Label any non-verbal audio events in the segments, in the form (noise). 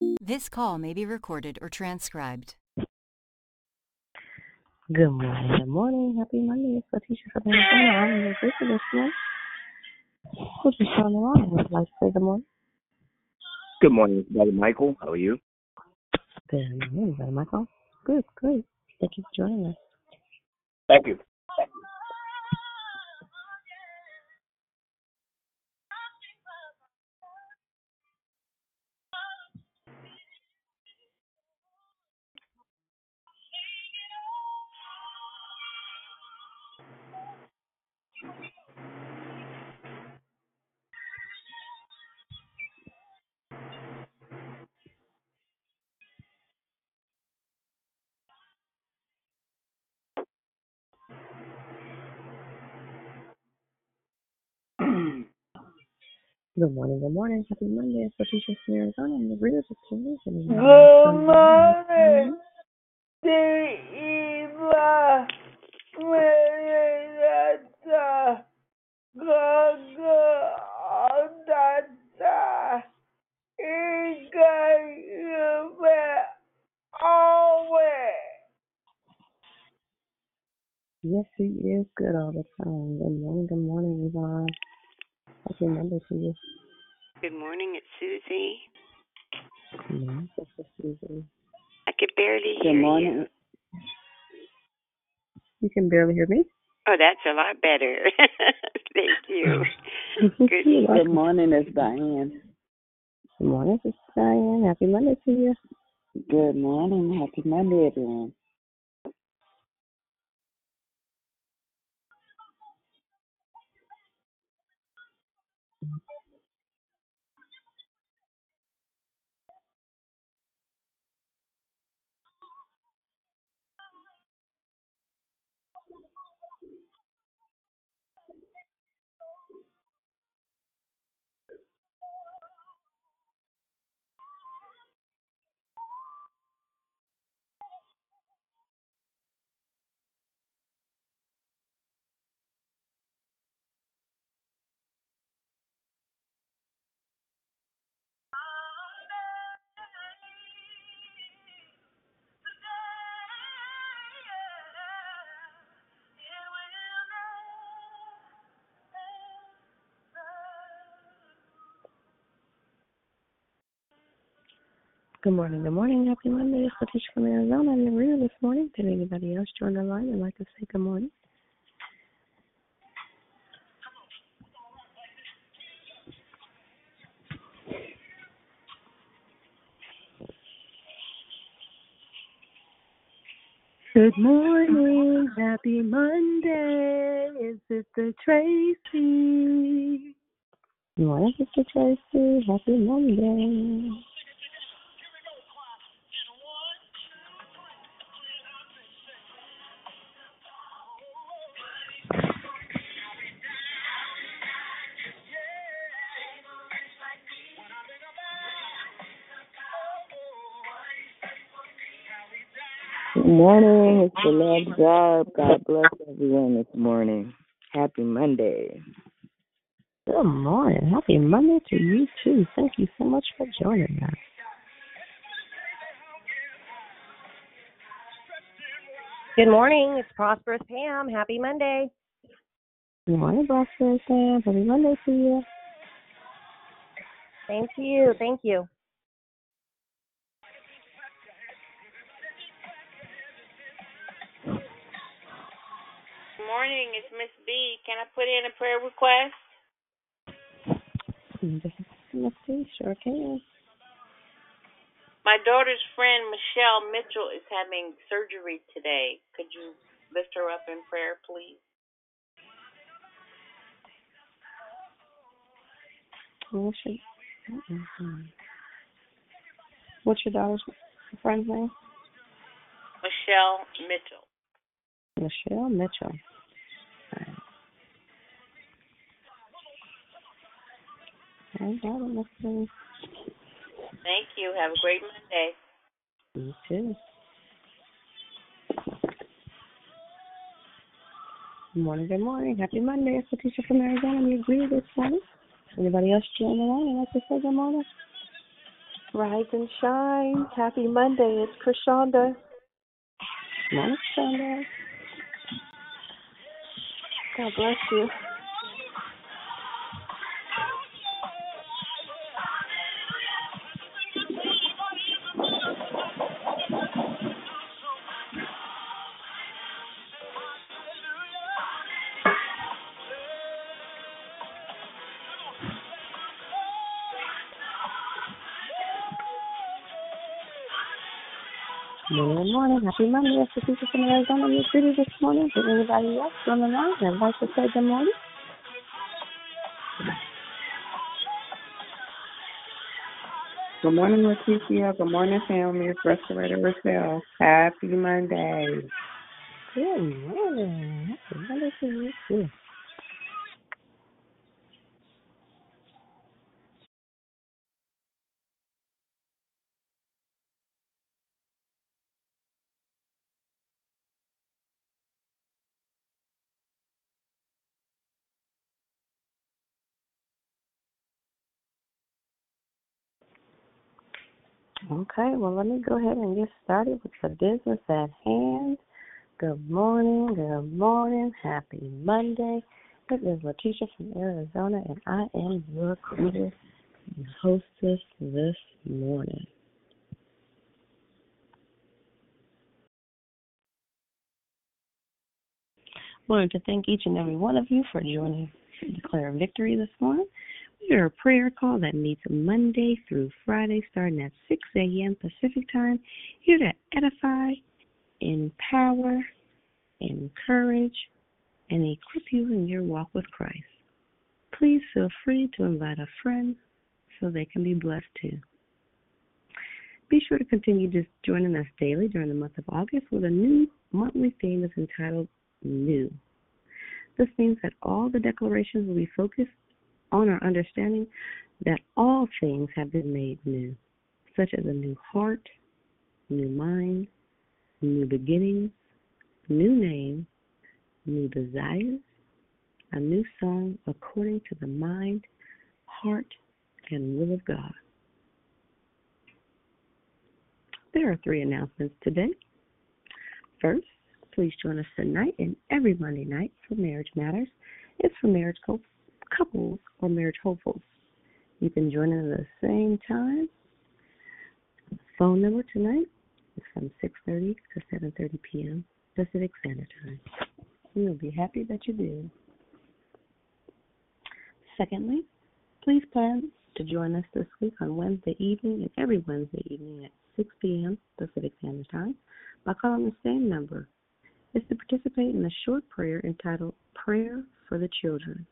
This call may be recorded or transcribed. Good morning. Good morning. Happy Monday. It's Letitia from Arizona. I'm your visitor this morning. Who's just on the line? Would you like to say good morning? Good morning, Brother Michael. How are you? Good morning, Brother Michael. Good, great. Thank you for joining us. Thank you. Good morning. Good morning. Happy Monday. It's Letitia from Arizona. I'm the reader this morning. Good morning, Diva Marinata Gaga Odata Ika Yume Always. Yes, he is good all the time. Good morning. Good morning, Yvonne. Happy Monday to you. Good morning, it's Susie. Good morning, Sister Susie. I could barely hear Good morning. you. You can barely hear me. Oh, that's a lot better. (laughs) Thank you. (laughs) Good. You're Good morning, it's Diane. Good morning, Sister Diane. Happy Monday to you. Good morning. Happy Monday, everyone. Good morning, good morning, happy Monday. It's Letitia from Arizona. I'm your reader this morning. Did anybody else join the line and like to say good morning? Good morning, happy Monday. It's Sister Tracy. Good morning, Sister Tracy. Happy Monday. Morning, it's the love job. God bless everyone this morning. Happy Monday. Good morning. Happy Monday to you too. Thank you so much for joining us. Good morning. It's Prosperous Pam. Happy Monday. Good morning, Blackberry Sam. Happy Monday to you. Thank you. Thank you. Morning, it's Miss B. Can I put in a prayer request? Let's see, sure can. My daughter's friend Michelle Mitchell is having surgery today. Could you lift her up in prayer, please? What's your, mhm. What's your daughter's friend's name? Michelle Mitchell. Michelle Mitchell. Thank you. Have a great Monday. You too. Good morning, good morning. Happy Monday. It's Letitia from Arizona. We agree this morning. Anybody else join the line? I'd like to say good morning. Rise and shine. Happy Monday. It's Krishanda. Morning, Krishanda. God bless you. Morning, morning. Happy Monday. It's the teacher from Arizona. You're pretty this morning. Is anybody else on the line that'd like to say good morning? Good morning, Leticia. Good morning, family. It's Restorator Rochelle. Happy Monday. Good morning. Happy Monday to you too. Okay, well, let me go ahead and get started with the business at hand. Good morning, good morning, happy Monday. This is Letitia from Arizona, and I am your recruiter and hostess this morning. I Wanted to thank each and every one of you for joining Declare Victory this morning. A prayer call that meets Monday through Friday starting at 6 a.m. Pacific time, here to edify, empower, encourage, and equip you in your walk with Christ. Please feel free to invite a friend so they can be blessed too. Be sure to continue just joining us daily during the month of August with a new monthly theme that's entitled New. This means that all the declarations will be focused on our understanding that all things have been made new, such as a new heart, new mind, new beginnings, new name, new desires, a new song according to the mind, heart, and will of God. There are three announcements today. First, please join us tonight and every Monday night for Marriage Matters. It's for marriage couples or marriage hopefuls. You can join us at the same time. Phone number tonight is from 6.30 to 7.30 p.m. Pacific Standard Time. We'll be happy that you did. Secondly, please plan to join us this week on Wednesday evening and every Wednesday evening at 6 p.m. Pacific Standard Time by calling the same number. It's to participate in a short prayer entitled Prayer for the Children.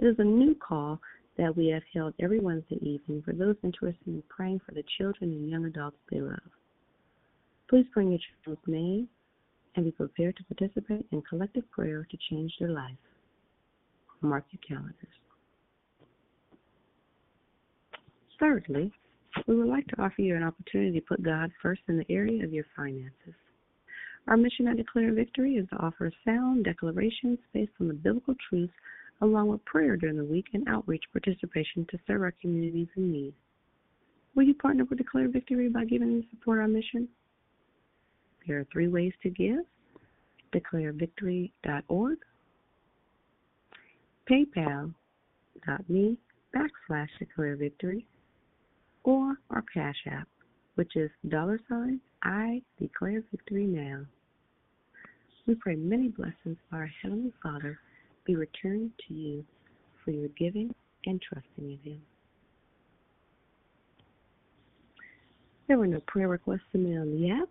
It is a new call that we have held every Wednesday evening for those interested in praying for the children and young adults they love. Please bring your child's name and be prepared to participate in collective prayer to change their life. Mark your calendars. Thirdly, we would like to offer you an opportunity to put God first in the area of your finances. Our mission at Declare Victory is to offer sound declarations based on the biblical truths along with prayer during the week and outreach participation to serve our communities in need. Will you partner with Declare Victory by giving and support our mission? There are three ways to give declarevictory.org, paypal.me backslash declare victory, or our Cash App, which is dollar sign I declare victory now. We pray many blessings by our Heavenly Father be returned to you for your giving and trusting in Him. There were no prayer requests submitted on the app.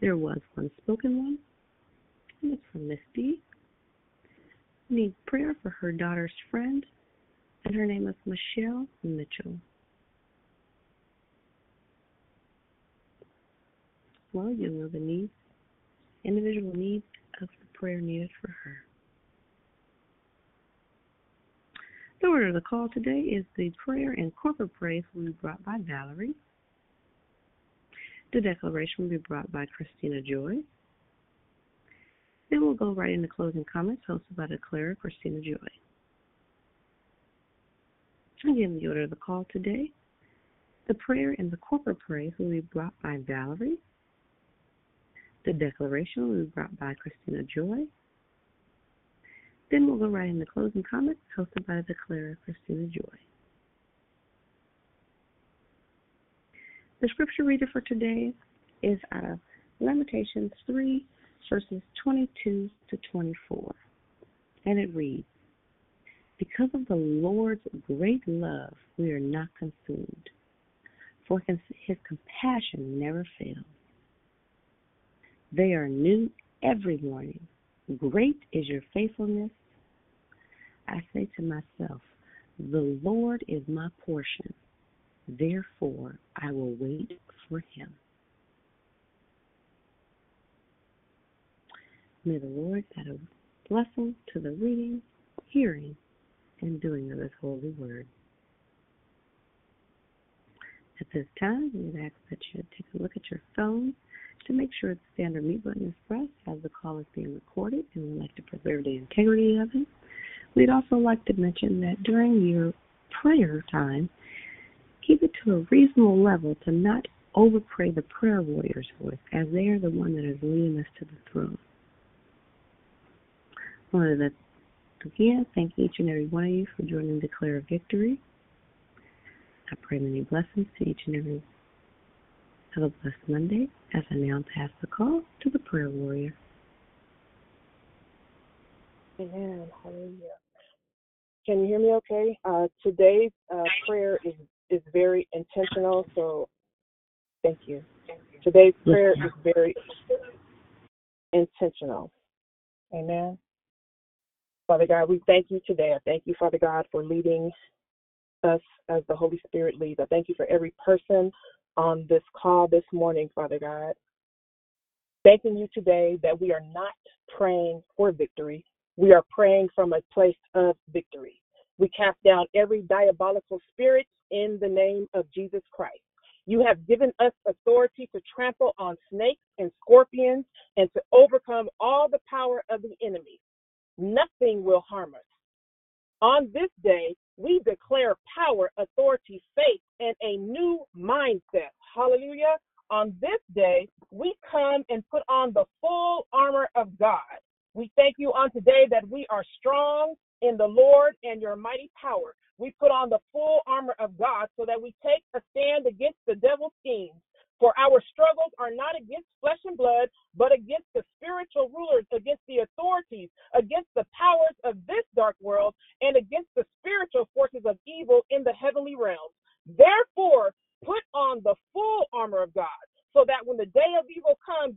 There was one spoken one, and it's from Miss B. Needs prayer for her daughter's friend, and her name is Michelle Mitchell. Well, you know the needs, individual needs of the prayer needed for her. The order of the call today is the prayer and corporate praise will be brought by Valerie. The declaration will be brought by Christina Joy. Then we'll go right into closing comments hosted by Declare Christina Joy. Again, the order of the call today. The prayer and the corporate praise will be brought by Valerie. The declaration will be brought by Christina Joy. Then we'll go right into closing comments hosted by the declarer Christina Joy. The scripture reader for today is out of Lamentations 3, verses 22 to 24. And it reads Because of the Lord's great love, we are not consumed, for his compassion never fails. They are new every morning. Great is your faithfulness. I say to myself, The Lord is my portion. Therefore, I will wait for him. May the Lord add a blessing to the reading, hearing, and doing of his holy word. At this time, we would ask that you take a look at your phone to make sure the standard mute button is pressed as the call is being recorded, and we'd like to preserve the integrity of it. We'd also like to mention that during your prayer time, keep it to a reasonable level to not overpray the prayer warrior's voice, as they are the one that is leading us to the throne. I wanted to again thank each and every one of you for joining Declare Victory. I pray many blessings to each and every. Have a blessed Monday as I now pass the call to the prayer warrior. Amen. Hallelujah. Can you hear me okay? Uh, today's uh, prayer is, is very intentional, so thank you. Today's prayer is very intentional. Amen. Father God, we thank you today. I thank you, Father God, for leading us as the Holy Spirit leads. I thank you for every person on this call this morning, Father God. Thanking you today that we are not praying for victory. We are praying from a place of victory. We cast down every diabolical spirit in the name of Jesus Christ. You have given us authority to trample on snakes and scorpions and to overcome all the power of the enemy. Nothing will harm us. On this day, we declare power, authority, faith, and a new mindset. Hallelujah. On this day, we come and put on the full armor of God. We thank you on today that we are strong in the Lord and your mighty power. We put on the full armor of God so that we take a stand against the devil's schemes. For our struggles are not against flesh and blood, but against the spiritual rulers, against the authorities, against the powers of this dark world, and against the spiritual forces of evil in the heavenly realms. Therefore, put on the full armor of God, so that when the day of evil comes,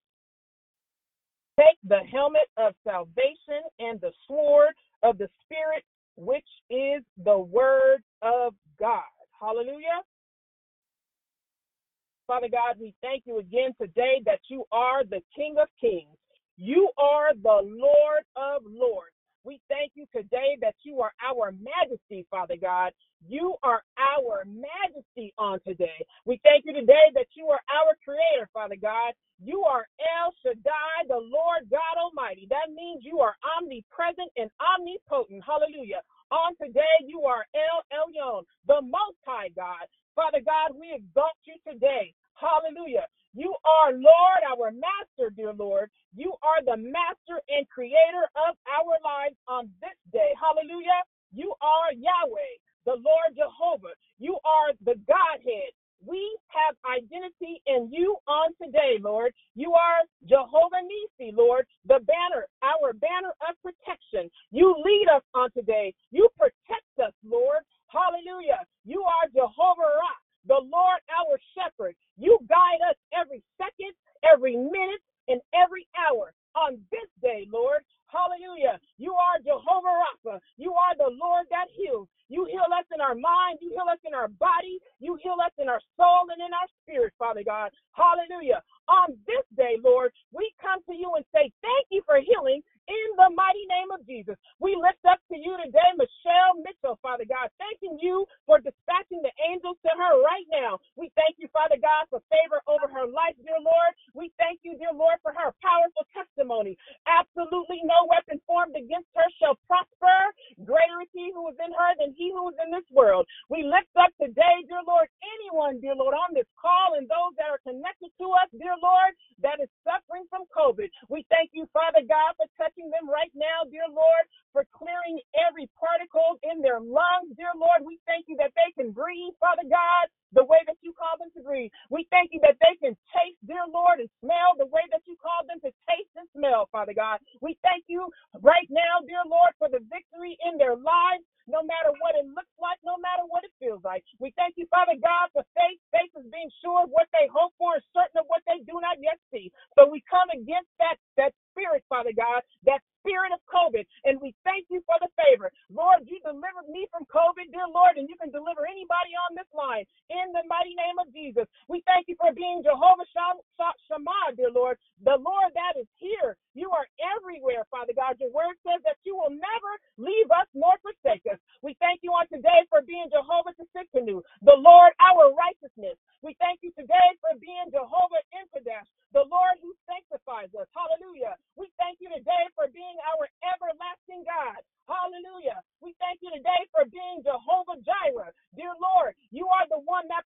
Take the helmet of salvation and the sword of the Spirit, which is the word of God. Hallelujah. Father God, we thank you again today that you are the King of Kings. You are the Lord of Lords. We thank you today that you are our majesty, Father God. You are our majesty on today. We thank you today that you are our creator, Father God. You are El Shaddai, the Lord God Almighty. That means you are omnipresent and omnipotent. Hallelujah. On today, you are El Elyon, the Most High God. Father God, we exalt you today. Hallelujah. You are Lord, our master, dear Lord. You are the master and creator of our lives on this day. Hallelujah. You are Yahweh, the Lord Jehovah. You are the Godhead. We have identity in you on today, Lord. You are Jehovah Nisi, Lord, the banner, our banner of protection. You lead us on today. You protect us, Lord. Hallelujah. You are Jehovah Ra, the Lord our shepherd. You guide us every second, every minute, and every hour on this day, Lord. Hallelujah. You are Jehovah Rapha. You are the Lord that heals. You heal us in our mind. You heal us in our body. You heal us in our soul and in our spirit, Father God. Hallelujah. On this day, Lord, we come joy in the mighty name of Jesus. We lift up to you today, Michelle Mitchell, Father God, thanking you for dispatching the angels to her right now. We thank you, Father God, for favor over her life, dear Lord. We thank you, dear Lord, for her powerful testimony. Absolutely no weapon formed against her shall prosper. Greater is he who is in her than he who is in this world. We lift up today, dear Lord, anyone, dear Lord, on this call and those that are connected to us, dear Lord, that is suffering from COVID. We thank you, Father God, for touching them right now, dear Lord, for clearing every particle in their lungs, dear Lord. We thank you that they can breathe, Father God the way that you call them to breathe. We thank you that they can taste, dear Lord, and smell the way that you call them to taste and smell, Father God. We thank you right now, dear Lord, for the victory in their lives, no matter what it looks like, no matter what it feels like. We thank you, Father God, for faith. Faith is being sure of what they hope for and certain of what they do not yet see. So we come against that, that spirit, Father God, that spirit of COVID. And we thank you for the favor. Lord, you delivered me from COVID, dear Lord, and you can deliver anybody on this line in the mighty name of Jesus. We thank you for being Jehovah Shammah, dear Lord, the Lord that is here. You are everywhere, Father God. Your word says that you will never leave us nor forsake us. We thank you on today for being Jehovah Tsidkenu, the Lord our righteousness. We thank you today for being Jehovah M'Kaddesh, the Lord who sanctifies us. Hallelujah. We thank you today for being being our everlasting God. Hallelujah. We thank you today for being Jehovah Jireh. Dear Lord, you are the one that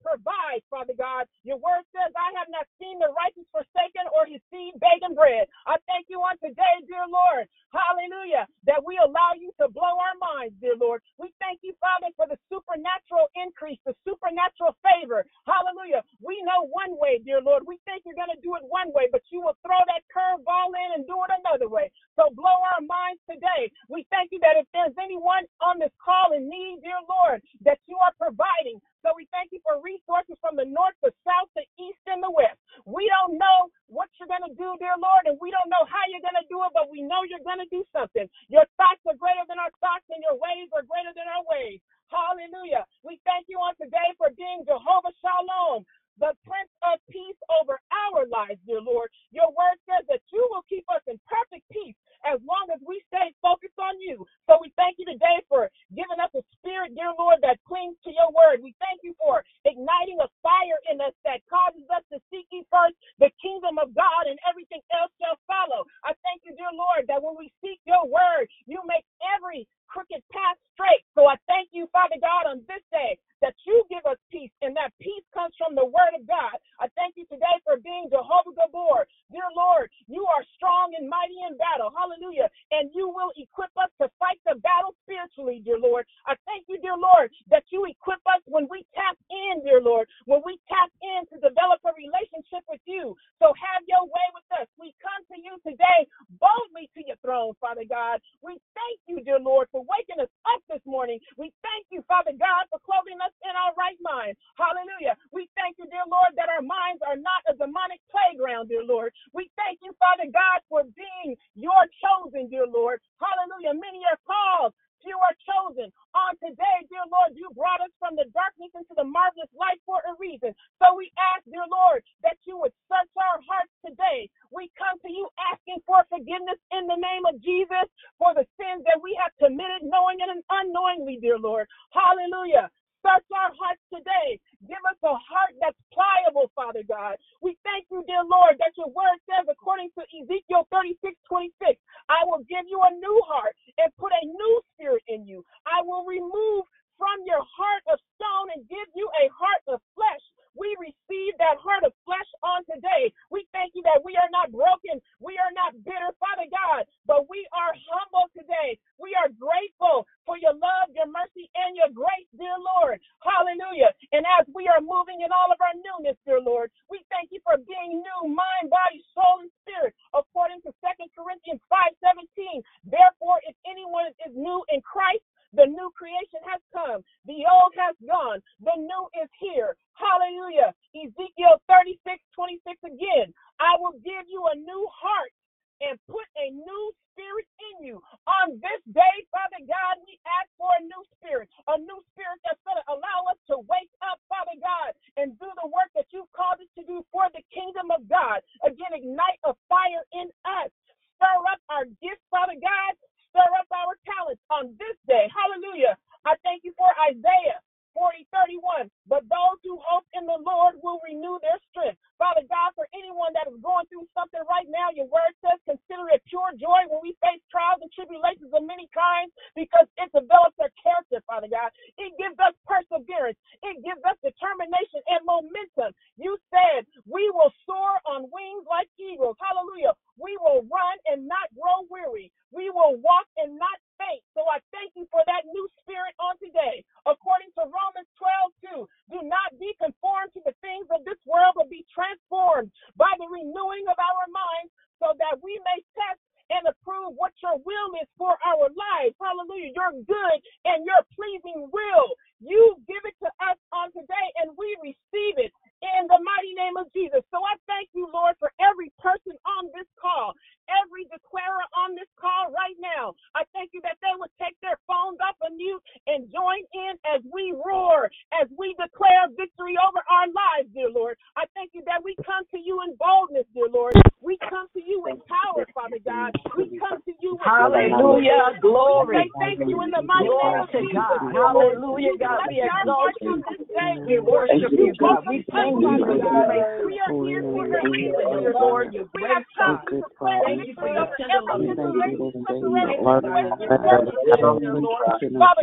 good and your pleasing will. You give it to us on today and we receive it in the mighty name of Jesus. So I thank you, Lord, for every person on this call, every declarer on this call right now. I thank you that they would take their phones up on mute and join in as we roar, as we declare victory over our lives, dear Lord. I thank you that we come to you in boldness, dear Lord. We come to you in power, Father God. We come to you with Hallelujah. Glory. Say thank you in the mighty Glory name of to Jesus. God. dear Lord. Hallelujah, God. We Bless our exalt hearts you. on this day, We dear Lord. worship you, Woke God. We us up, thank you Father for your God. grace. We are Holy here and for your mighty reason, are dear you, Lord. Your We grace, have come God. to good declare Father. Thank you for victory your over tender every We love. thank you situation, this day every for ordering situation, our steps circumstance, and dear Lord. protecting us, Father Lord God, God, you from knew us evil. while we were yet in God, our mother's we womb, come dear to you Lord. this You morning had a if there be purpose and a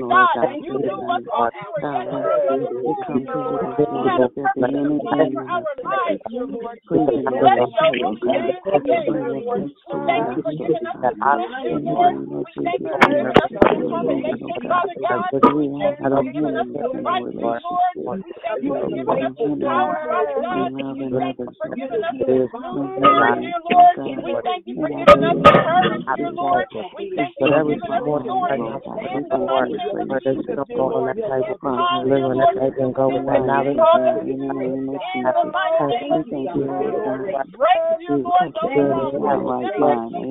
plan anything for in us our lives, dear Lord. We pleasing in bless your your sight, oh holy God. name We you now, for Lord giving us God. the strength, In the Lord. We thank you Jesus, we us you the for your movement, determination, God. Father We We ask thank you for giving us the manifest in our fight, dear Lord. We thank you for us giving us the unhindered power, Father God. We thank you for giving us God. this new In the spirit, dear Lord. We thank you for giving us to the courage, dear Lord. We thank you for giving us Lord in We the thank mighty you name for of your Jesus, dear Lord. to It's time, conquer dear every Lord, to contend situation, with the cause of God. In the victory name of in the Jesus. mighty name of Jesus, you, dear Lord Lord. God. Break, dear Lord, those together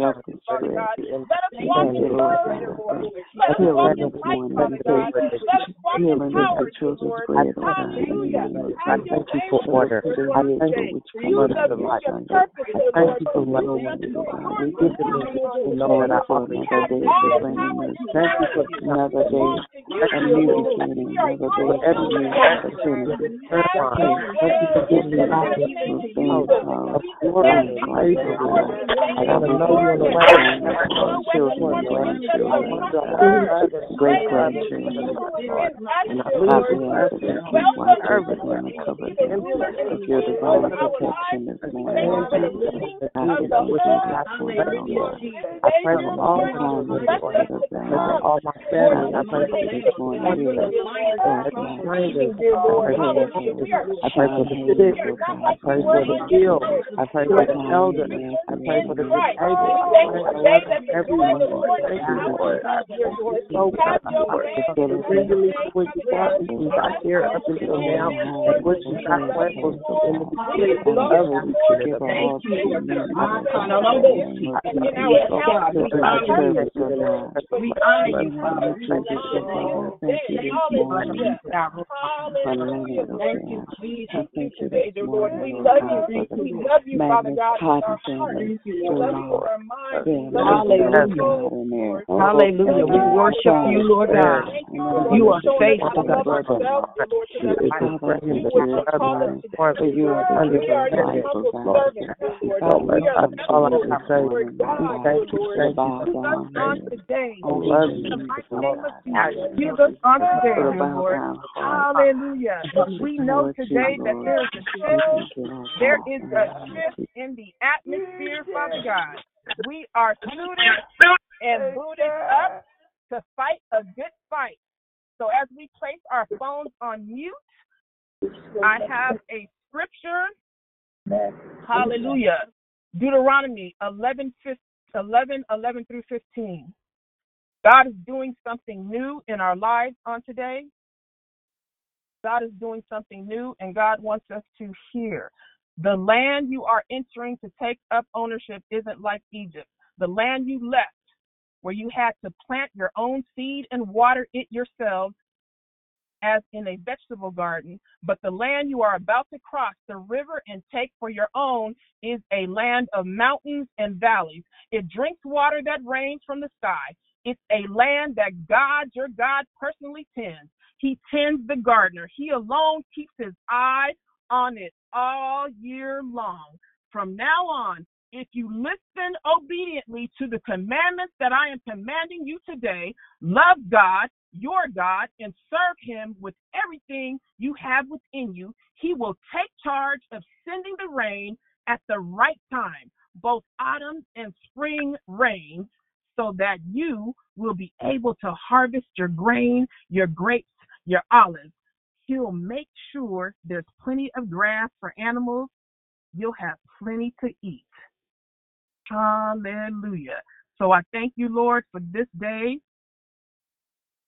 as strongholds. one Send mind destiny and help helpers, us Father spread. God. Let us walk thank in you, Lord love, dear Lord. Let us walk in this light, morning. Father God. Let us walk in Healing is power, the Lord. bread, oh God. In the Hallelujah. name of Have your Jesus. way with us, Blessed dear is Lord, the today. which Use cometh us from for the your Sunday. purpose, Thank you for what Use you us do, for God. your We give you glory, Lord. for We another day all to bring in the Thank you for another day, belongs to you, a dear new beginning, another day, every new today, Father God. opportunity. Have your way Thank you for giving me mighty name new of things, Jesus. We declare and victory, grace, oh Lord. God. Thank That you, we can Lord, grandchildren. Great grandchildren, You the the the All God, more I pray for. Receiving, dear I pray for on yesterday. I pray for the new elder. creatures I pray for the disabled. I pray for today that the joy of everyone, the Lord. Lord is Thank you, our Lord. strength, dear So Have God, your for way feeling in this free. day, God. We here up until now, dear and Lord. what We you got bless planned you, in the beginning and exalt others. you, Lord. Give her Thank you that for she your needs, Lord God, manifestation in the name of in Jesus. our health To and do our the service purpose, of dear Lord. God. We honor you, In the name Father, of Jesus, oh on God, thank you this morning Hallelujah. for Hallelujah, Leonard, oh Lord. God. We I thank you thank you today, Lord. We love you. We love you, Father God, with Cotton our heart. family. We love you our minds. We family, love you with our Hallelujah. souls, God, in Lord. there. Hallelujah. We worship you, Lord God. You, the Lord, name You are showing us Jesus, how to faithful, God. ourselves, dear Lord, so that can Father, I thank you you this us morning to do, for dear you Lord. under We the are your life, oh God. servants, dear Lord. So much We are I'm calling vessels this for morning, Lord God, God. dear Lord. We bow Use us down on today. I love In you, mighty Lord name God. Jesus. Us on today, With a dear Lord. Hallelujah. We know today that there is a shift. thank you, Lord There God. is in a the name of shift in the atmosphere, Father God. We are suited and booted up to fight a good fight. So as we place our phones on mute, I have a scripture. Hallelujah. Deuteronomy 11, 11, 11 through 15. God is doing something new in our lives on today. God is doing something new, and God wants us to hear. The land you are entering to take up ownership isn't like Egypt. The land you left, where you had to plant your own seed and water it yourselves, as in a vegetable garden, but the land you are about to cross the river and take for your own is a land of mountains and valleys. It drinks water that rains from the sky. It's a land that God, your God, personally tends. He tends the gardener. He alone keeps his eye on it all year long. From now on, if you listen obediently to the commandments that I am commanding you today, love God, your God, and serve Him with everything you have within you, He will take charge of sending the rain at the right time, both autumn and spring rains, so that you will be able to harvest your grain, your grapes, your olives. He'll make sure there's plenty of grass for animals. You'll have plenty to eat. Hallelujah. So I thank you, Lord, for this day.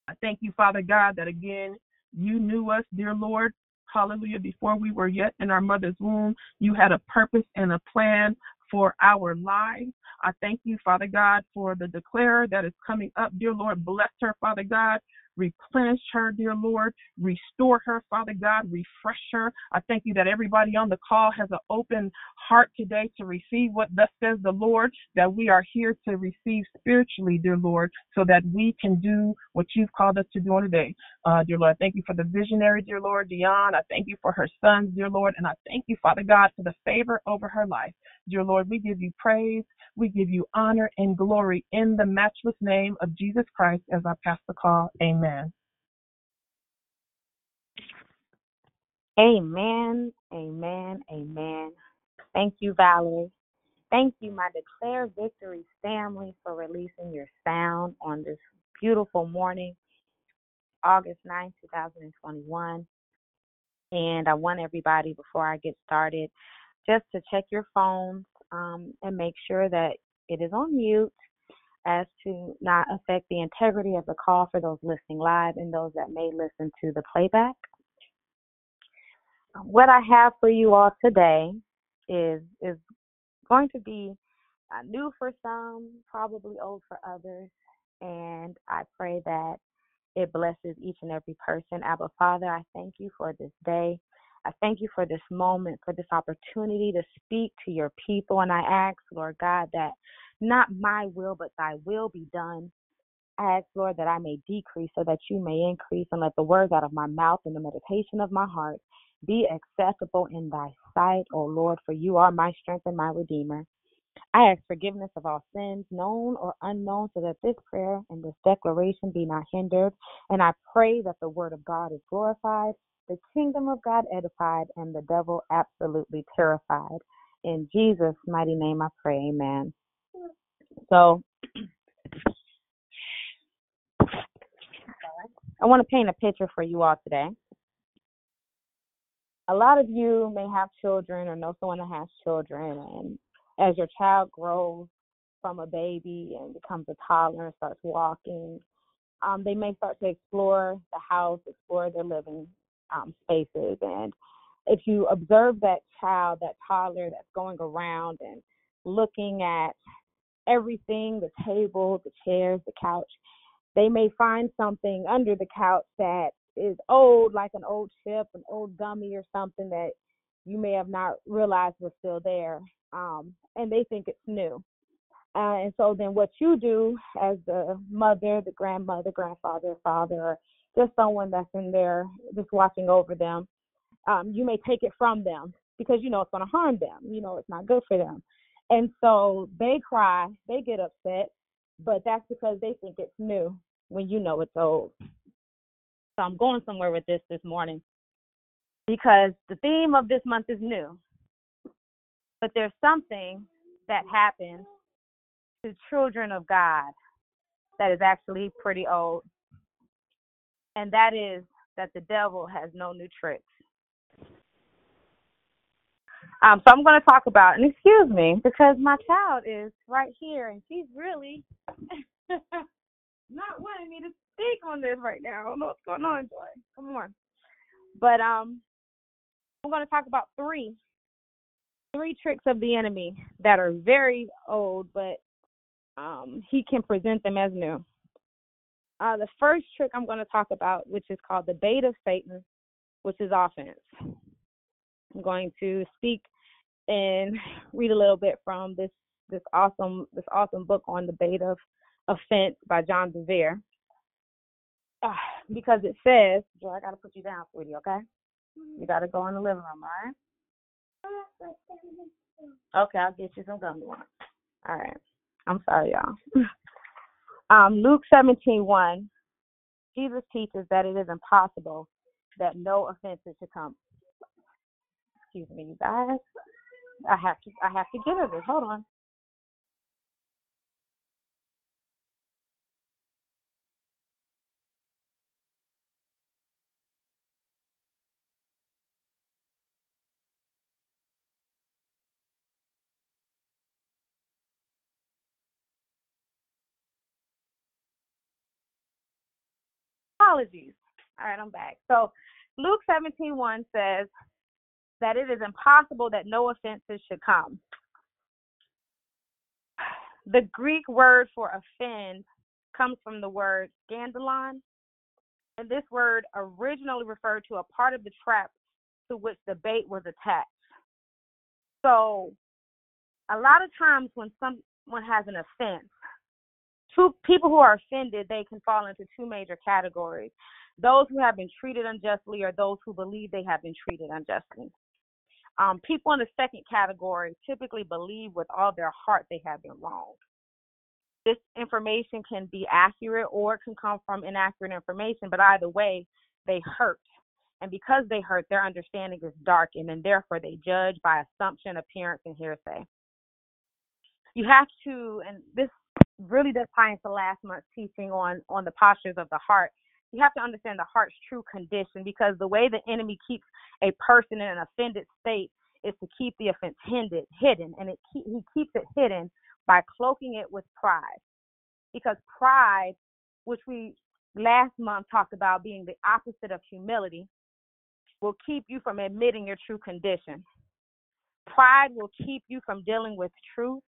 I thank you, Father God, that again, you knew us, dear Lord. Hallelujah. Before we were yet in our mother's womb, you had a purpose and a plan for our lives. I thank you, Father God, for the declarer that is coming up. Dear Lord, bless her, Father God. Replenish her, dear Lord. Restore her, Father God. Refresh her. I thank you that everybody on the call has an open heart today to receive what thus says the Lord, that we are here to receive spiritually, dear Lord, so that we can do what you've called us to do on today. Uh, dear Lord, I thank you for the visionary, dear Lord, Dion. I thank you for her sons, dear Lord, and I thank you, Father God, for the favor over her life. Dear Lord, we give you praise, we give you honor and glory in the matchless name of Jesus Christ as I pass the call. Amen. Amen, amen, amen. Thank you, Valerie. Thank you, my Declare Victory family, for releasing your sound on this beautiful morning, August 9, 2021. And I want everybody, before I get started, just to check your phones um, and make sure that it is on mute as to not affect the integrity of the call for those listening live and those that may listen to the playback. What I have for you all today is is going to be uh, new for some, probably old for others, and I pray that it blesses each and every person. Abba Father, I thank you for this day. I thank you for this moment, for this opportunity to speak to your people. And I ask, Lord God, that not my will, but thy will be done. I ask, Lord, that I may decrease so that you may increase, and let the words out of my mouth and the meditation of my heart be acceptable in thy sight, O Lord, for you are my strength and my redeemer. I ask forgiveness of all sins, known or unknown, so that this prayer and this declaration be not hindered. And I pray that the word of God is glorified, the kingdom of God edified, and the devil absolutely terrified. In Jesus' mighty name I pray, amen. So, I want to paint a picture for you all today. A lot of you may have children or know someone that has children, and as your child grows from a baby and becomes a toddler and starts walking, um, they may start to explore the house, explore their living um, spaces. And if you observe that child, that toddler that's going around and looking at everything the table, the chairs, the couch they may find something under the couch that is old, like an old chip, an old gummy, or something that you may have not realized was still there. Um, and they think it's new. Uh, and so then what you do as the mother, the grandmother, grandfather, father, just someone that's in there just watching over them, um, you may take it from them because you know it's going to harm them. You know it's not good for them. And so they cry, they get upset, but that's because they think it's new when you know it's old. So I'm going somewhere with this this morning because the theme of this month is new. But there's something that happens to children of God that is actually pretty old. And that is that the devil has no new tricks. Um, so I'm going to talk about, and excuse me, because my child is right here and she's really (laughs) not wanting me to speak on this right now. I don't know what's going on, Joy. Come on. But um, I'm going to talk about three, three tricks of the enemy that are very old, but um, he can present them as new. Uh, the first trick I'm going to talk about, which is called the bait of Satan, which is offense. I'm going to speak and (laughs) read a little bit from this this awesome this awesome book on the bait of offense by John Bevere. Uh, because it says, Joe, I gotta put you down, sweetie, okay? You gotta go in the living room, all right? Okay, I'll get you some gummy worms. All right. I'm sorry, y'all. (laughs) Um, Luke 17, 1, Jesus teaches that it is impossible that no offenses should come. Excuse me, you guys. I have to I have to get her this. Hold on. Apologies. All right, I'm back. So Luke 17, 1 says that it is impossible that no offenses should come. The Greek word for offend comes from the word scandalon, and this word originally referred to a part of the trap to which the bait was attached. So, a lot of times when someone has an offense, two people who are offended, they can fall into two major categories. Those who have been treated unjustly or those who believe they have been treated unjustly. Um, people in the second category typically believe with all their heart they have been wronged. This information can be accurate or it can come from inaccurate information, but either way, they hurt. And because they hurt, their understanding is darkened, and therefore they judge by assumption, appearance, and hearsay. You have to, and this really does tie into last month's teaching on on the postures of the heart. You have to understand the heart's true condition because the way the enemy keeps a person in an offended state is to keep the offense hidden, hidden, and keep, he keeps it hidden by cloaking it with pride. Because pride, which we last month talked about being the opposite of humility, will keep you from admitting your true condition. Pride will keep you from dealing with truth.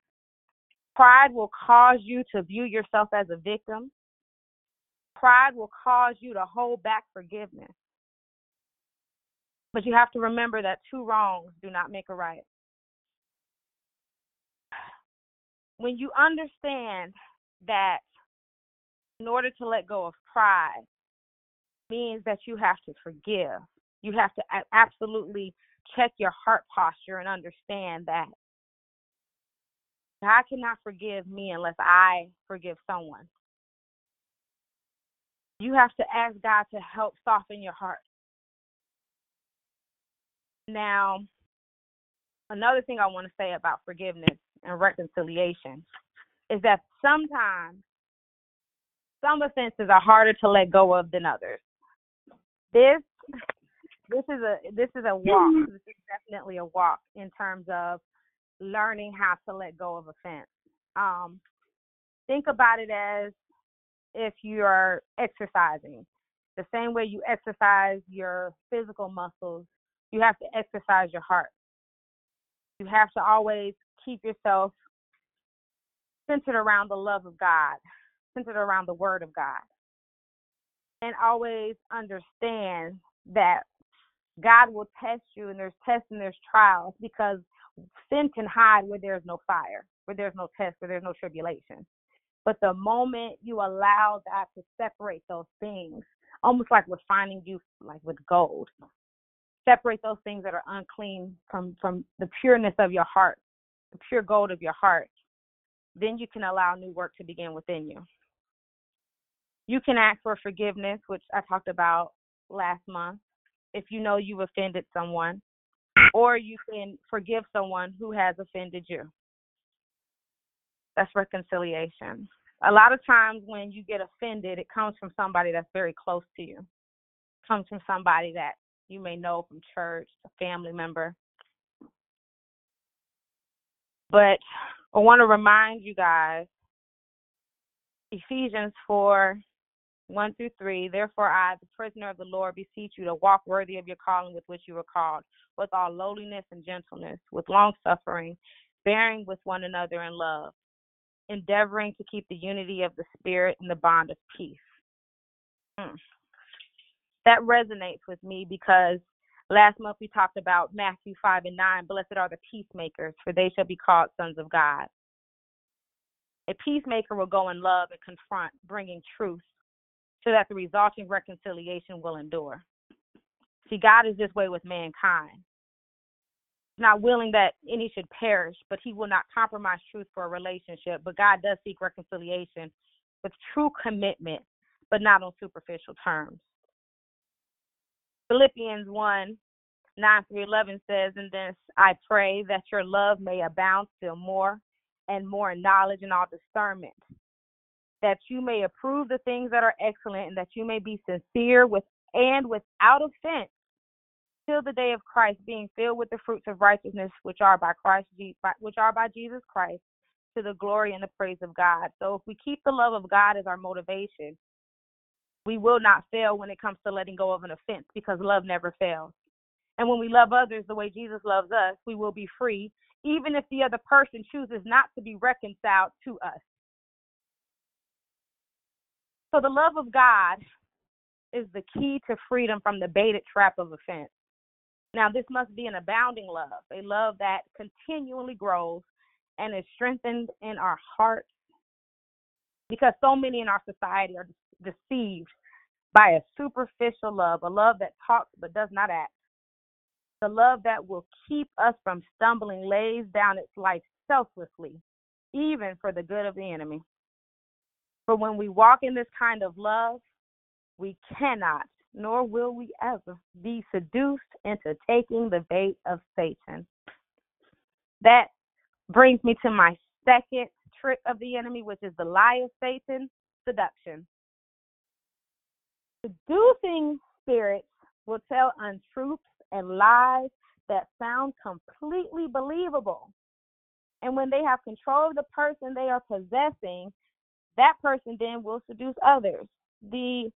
Pride will cause you to view yourself as a victim. Pride will cause you to hold back forgiveness. But you have to remember that two wrongs do not make a right. When you understand that in order to let go of pride means that you have to forgive, you have to absolutely check your heart posture and understand that God cannot forgive me unless I forgive someone. You have to ask God to help soften your heart. Now, another thing I want to say about forgiveness and reconciliation is that sometimes some offenses are harder to let go of than others. This this is a this is a walk. This is definitely a walk in terms of learning how to let go of offense. Um, think about it as if you're exercising. The same way you exercise your physical muscles, you have to exercise your heart. You have to always keep yourself centered around the love of God, centered around the Word of God, and always understand that God will test you, and there's tests and there's trials because sin can hide where there's no fire, where there's no test, where there's no tribulation. But the moment you allow God to separate those things, almost like refining you like with gold, separate those things that are unclean from from the pureness of your heart, the pure gold of your heart, then you can allow new work to begin within you. You can ask for forgiveness, which I talked about last month, if you know you've offended someone or you can forgive someone who has offended you. That's reconciliation. A lot of times when you get offended, it comes from somebody that's very close to you. It comes from somebody that you may know from church, a family member. But I want to remind you guys Ephesians 4 1 through 3. Therefore, I, the prisoner of the Lord, beseech you to walk worthy of your calling with which you were called, with all lowliness and gentleness, with long suffering, bearing with one another in love, endeavoring to keep the unity of the Spirit in the bond of peace. Hmm. That resonates with me because last month we talked about Matthew 5 and 9. Blessed are the peacemakers, for they shall be called sons of God. A peacemaker will go in love and confront, bringing truth so that the resulting reconciliation will endure. See, God is this way with mankind. not willing that any should perish, but he will not compromise truth for a relationship. But God does seek reconciliation with true commitment, but not on superficial terms. Philippians 1 9 through 11 says, In this I pray that your love may abound still more and more in knowledge and all discernment, that you may approve the things that are excellent, and that you may be sincere with and without offense till the day of Christ, being filled with the fruits of righteousness which are by Christ, which are by Jesus Christ, to the glory and the praise of God. So if we keep the love of God as our motivation, we will not fail when it comes to letting go of an offense because love never fails. And when we love others the way Jesus loves us, we will be free, even if the other person chooses not to be reconciled to us. So the love of God is the key to freedom from the baited trap of offense. Now, this must be an abounding love, a love that continually grows and is strengthened in our hearts because so many in our society are deceived by a superficial love, a love that talks but does not act. The love that will keep us from stumbling lays down its life selflessly, even for the good of the enemy. For when we walk in this kind of love, we cannot, nor will we ever, be seduced into taking the bait of Satan. That brings me to my second trick of the enemy, which is the lie of Satan, seduction. Seducing spirits will tell untruths and lies that sound completely believable. And when they have control of the person they are possessing, that person then will seduce others. The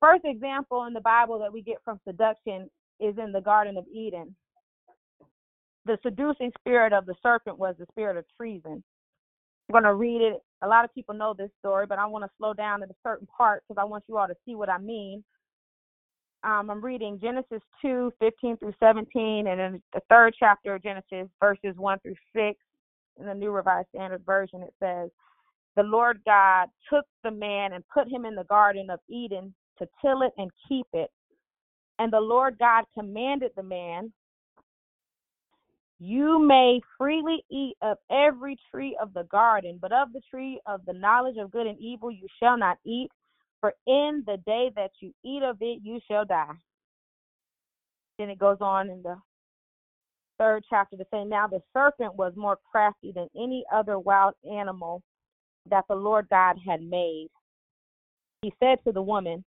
first example in the Bible that we get from seduction is in the Garden of Eden. The seducing spirit of the serpent was the spirit of treason. I'm going to read it. A lot of people know this story, but I want to slow down at a certain part because I want you all to see what I mean. Um, I'm reading Genesis 2 15 through 17, and in the third chapter of Genesis, verses 1 through 6. In the New Revised Standard Version, it says, The Lord God took the man and put him in the Garden of Eden to till it and keep it. And the Lord God commanded the man, you may freely eat of every tree of the garden, but of the tree of the knowledge of good and evil you shall not eat, for in the day that you eat of it you shall die. Then it goes on in the third chapter to say, Now the serpent was more crafty than any other wild animal that the Lord God had made. He said to the woman,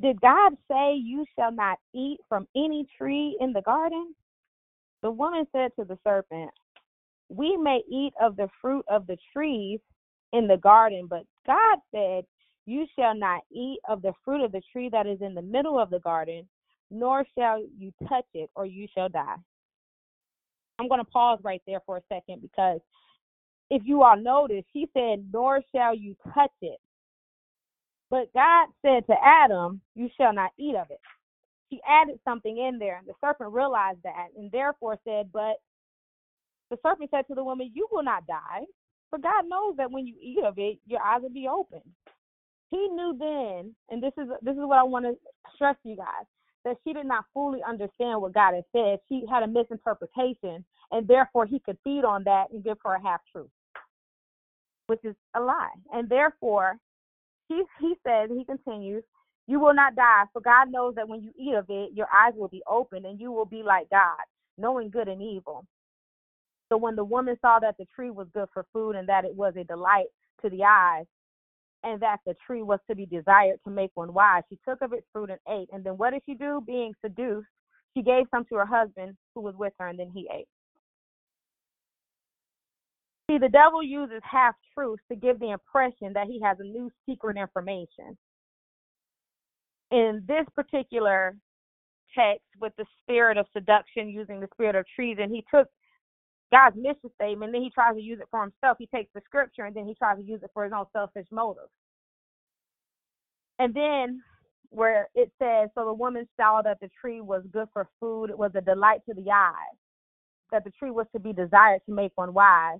Did God say you shall not eat from any tree in the garden? The woman said to the serpent, We may eat of the fruit of the trees in the garden, but God said, You shall not eat of the fruit of the tree that is in the middle of the garden, nor shall you touch it, or you shall die. I'm going to pause right there for a second because if you all notice, he said, Nor shall you touch it. But God said to Adam, You shall not eat of it He added something in there. And the serpent realized that and therefore said, But the serpent said to the woman, You will not die. For God knows that when you eat of it, your eyes will be open. He knew then, and this is this is what I want to stress to you guys, that she did not fully understand what God had said. She had a misinterpretation, and therefore he could feed on that and give her a half truth, which is a lie. And therefore, he he said, he continues, you will not die, for God knows that when you eat of it, your eyes will be opened and you will be like God, knowing good and evil. So when the woman saw that the tree was good for food and that it was a delight to the eyes, and that the tree was to be desired to make one wise, she took of its fruit and ate. And then what did she do? Being seduced, she gave some to her husband who was with her, and then he ate. See, the devil uses half truths to give the impression that he has a new secret information in this particular text with the spirit of seduction using the spirit of treason, he took God's mission statement, then he tries to use it for himself. He takes the scripture and then he tries to use it for his own selfish motives. And then where it says, So the woman saw that the tree was good for food, it was a delight to the eyes, that the tree was to be desired to make one wise.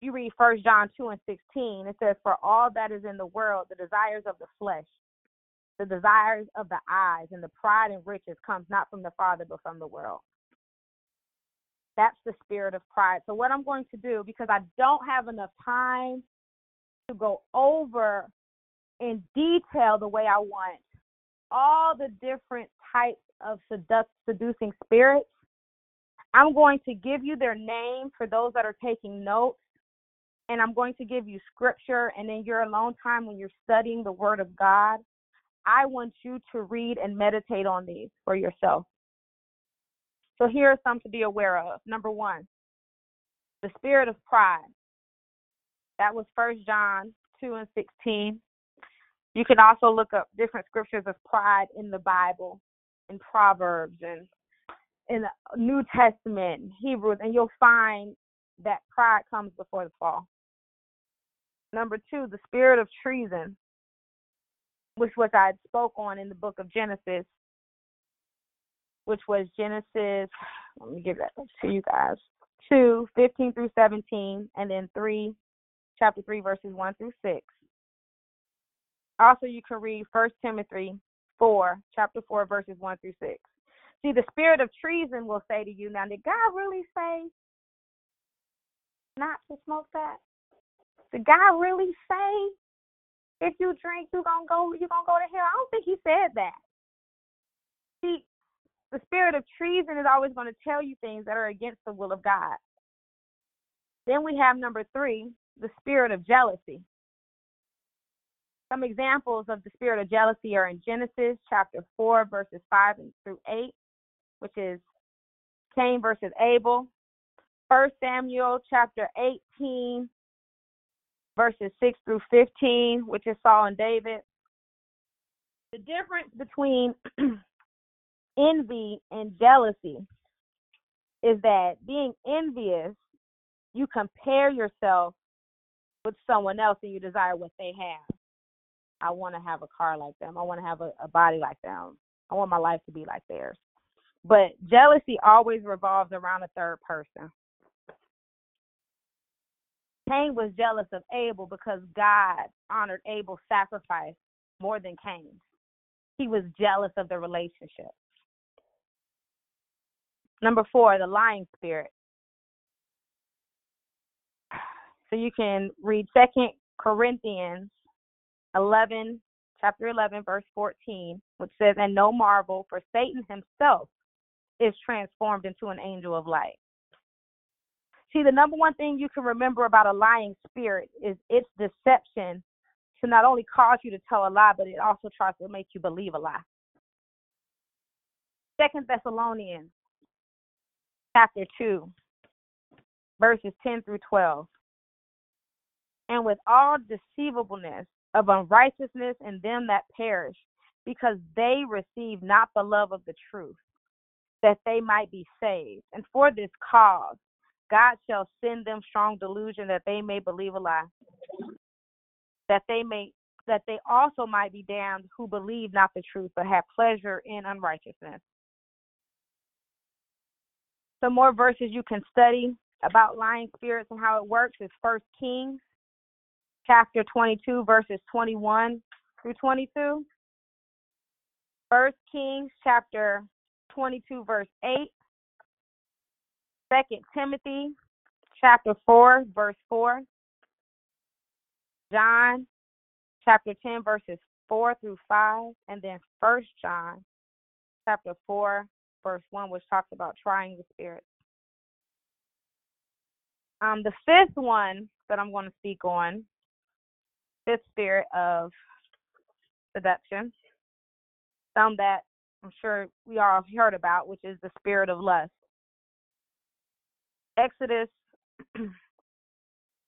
You read First John 2 and 16, it says, For all that is in the world, the desires of the flesh, the desires of the eyes and the pride and riches comes not from the Father but from the world. That's the spirit of pride. So, what I'm going to do, because I don't have enough time to go over in detail the way I want all the different types of seducing spirits, I'm going to give you their name for those that are taking notes. And I'm going to give you scripture. And in your alone time, when you're studying the Word of God, I want you to read and meditate on these for yourself. So here are some to be aware of. Number one, the spirit of pride. That was First John 2 and 16. You can also look up different scriptures of pride in the Bible, in Proverbs, and in the New Testament, Hebrews, and you'll find that pride comes before the fall. Number two, the spirit of treason, which was I spoke on in the book of Genesis, which was Genesis, (sighs) let me give that to you guys, 2, 15 through 17, and then 3, chapter 3, verses 1 through 6. Also, you can read 1 Timothy 4, chapter 4, verses 1 through 6. See, the spirit of treason will say to you, now, did God really say not to smoke that? Did God really say if you drink, you're gonna go you're gonna go to hell? I don't think he said that. See, the spirit of treason is always going to tell you things that are against the will of God. Then we have number three, the spirit of jealousy. Some examples of the spirit of jealousy are in Genesis chapter 4, verses 5 through 8, which is Cain versus Abel. 1 Samuel chapter 18, verses 6 through 15, which is Saul and David. The difference between (clears throat) envy and jealousy is that being envious, you compare yourself with someone else and you desire what they have. I want to have a car like them. I want to have a, a body like them. I want my life to be like theirs. But jealousy always revolves around a third person. Cain was jealous of Abel because God honored Abel's sacrifice more than Cain's. He was jealous of the relationship. Number four, the lying spirit. (sighs) So you can read Second Corinthians 11, chapter 11, verse 14, which says, And no marvel, for Satan himself is transformed into an angel of light. See, the number one thing you can remember about a lying spirit is its deception to not only cause you to tell a lie, but it also tries to make you believe a lie. Second Thessalonians chapter 2, verses 10 through 12. And with all deceivableness of unrighteousness in them that perish, because they receive not the love of the truth, that they might be saved. And for this cause, God shall send them strong delusion that they may believe a lie, that they may that they also might be damned who believe not the truth, but have pleasure in unrighteousness. Some more verses you can study about lying spirits and how it works is First Kings chapter 22, verses 21 through 22. First Kings chapter 22, verse 8. Second Timothy chapter 4, verse 4. John chapter 10, verses 4 through 5. And then First John chapter 4, verse 1, which talks about trying the spirits. Um, the fifth one that I'm going to speak on fifth spirit of seduction, some that I'm sure we all have heard about, which is the spirit of lust. Exodus (clears throat)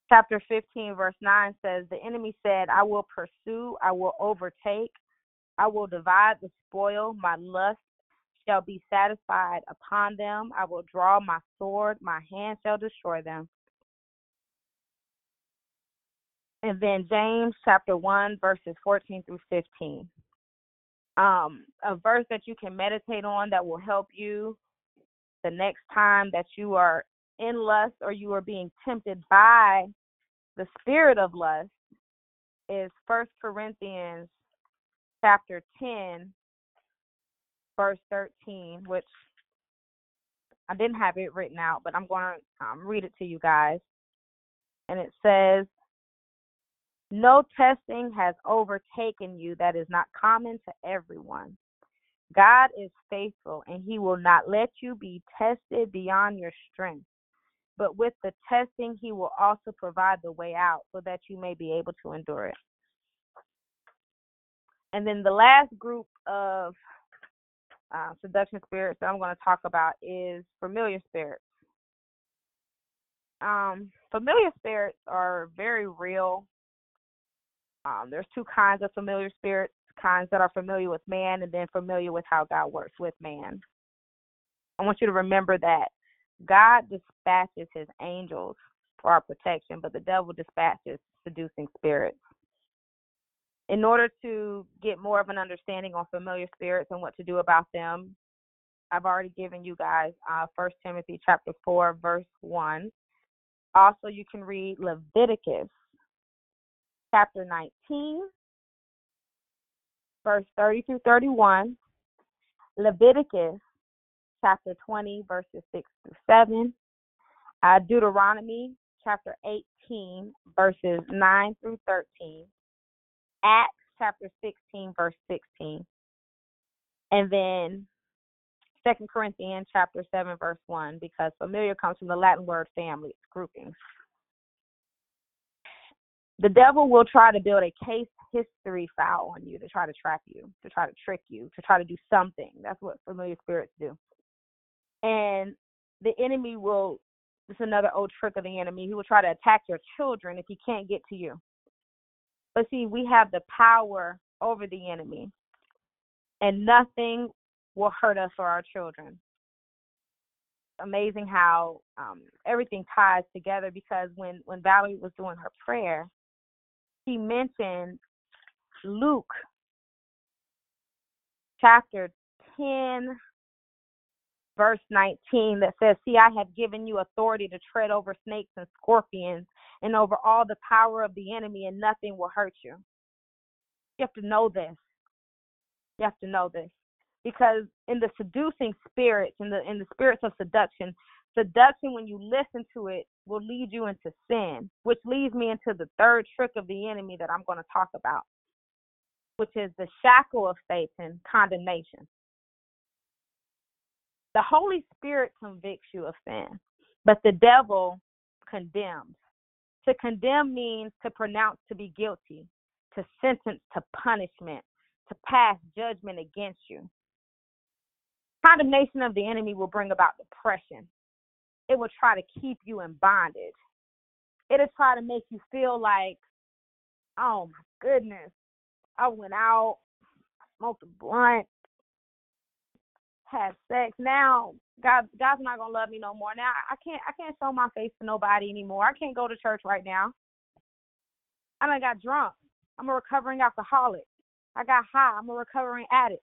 chapter 15, verse 9 says, The enemy said, I will pursue, I will overtake, I will divide the spoil, my lust shall be satisfied upon them. I will draw my sword, my hand shall destroy them. and then James chapter 1, verses 14 through 15. Um, a verse that you can meditate on that will help you the next time that you are in lust or you are being tempted by the spirit of lust is First Corinthians chapter 10, verse 13, which I didn't have it written out, but I'm going to um, read it to you guys. And it says, No testing has overtaken you that is not common to everyone. God is faithful, and He will not let you be tested beyond your strength. But with the testing, He will also provide the way out so that you may be able to endure it. And then the last group of uh, seduction spirits that I'm going to talk about is familiar spirits. Um, familiar spirits are very real. Um, there's two kinds of familiar spirits kinds that are familiar with man and then familiar with how God works with man. I want you to remember that God dispatches his angels for our protection, but the devil dispatches seducing spirits. In order to get more of an understanding on familiar spirits and what to do about them, I've already given you guys uh, 1 Timothy chapter 4, verse 1. Also, you can read Leviticus chapter 19, verse 30 through 31, Leviticus chapter 20, verses 6 through 7, uh, Deuteronomy chapter 18, verses 9 through 13, Acts chapter 16, verse 16, and then Second Corinthians chapter 7, verse 1, because familiar comes from the Latin word family, it's groupings. The devil will try to build a case history file on you to try to trap you, to try to trick you, to try to do something. That's what familiar spirits do. And the enemy will it's another old trick of the enemy, he will try to attack your children if he can't get to you. But see, we have the power over the enemy, and nothing will hurt us or our children. Amazing how um, everything ties together because when when Valerie was doing her prayer, she mentioned Luke chapter 10, verse 19, that says, See, I have given you authority to tread over snakes and scorpions and over all the power of the enemy, and nothing will hurt you. You have to know this. You have to know this. Because in the seducing spirits, in the in the spirits of seduction, seduction when you listen to it will lead you into sin, which leads me into the third trick of the enemy that I'm going to talk about which is the shackle of Satan, condemnation. The Holy Spirit convicts you of sin, but the devil condemns. To condemn means to pronounce to be guilty, to sentence to punishment, to pass judgment against you. Condemnation of the enemy will bring about depression. It will try to keep you in bondage. It'll try to make you feel like, oh my goodness, I went out, smoked a blunt, had sex. Now God God's not gonna love me no more. Now I can't I can't show my face to nobody anymore. I can't go to church right now. I done got drunk. I'm a recovering alcoholic. I got high. I'm a recovering addict.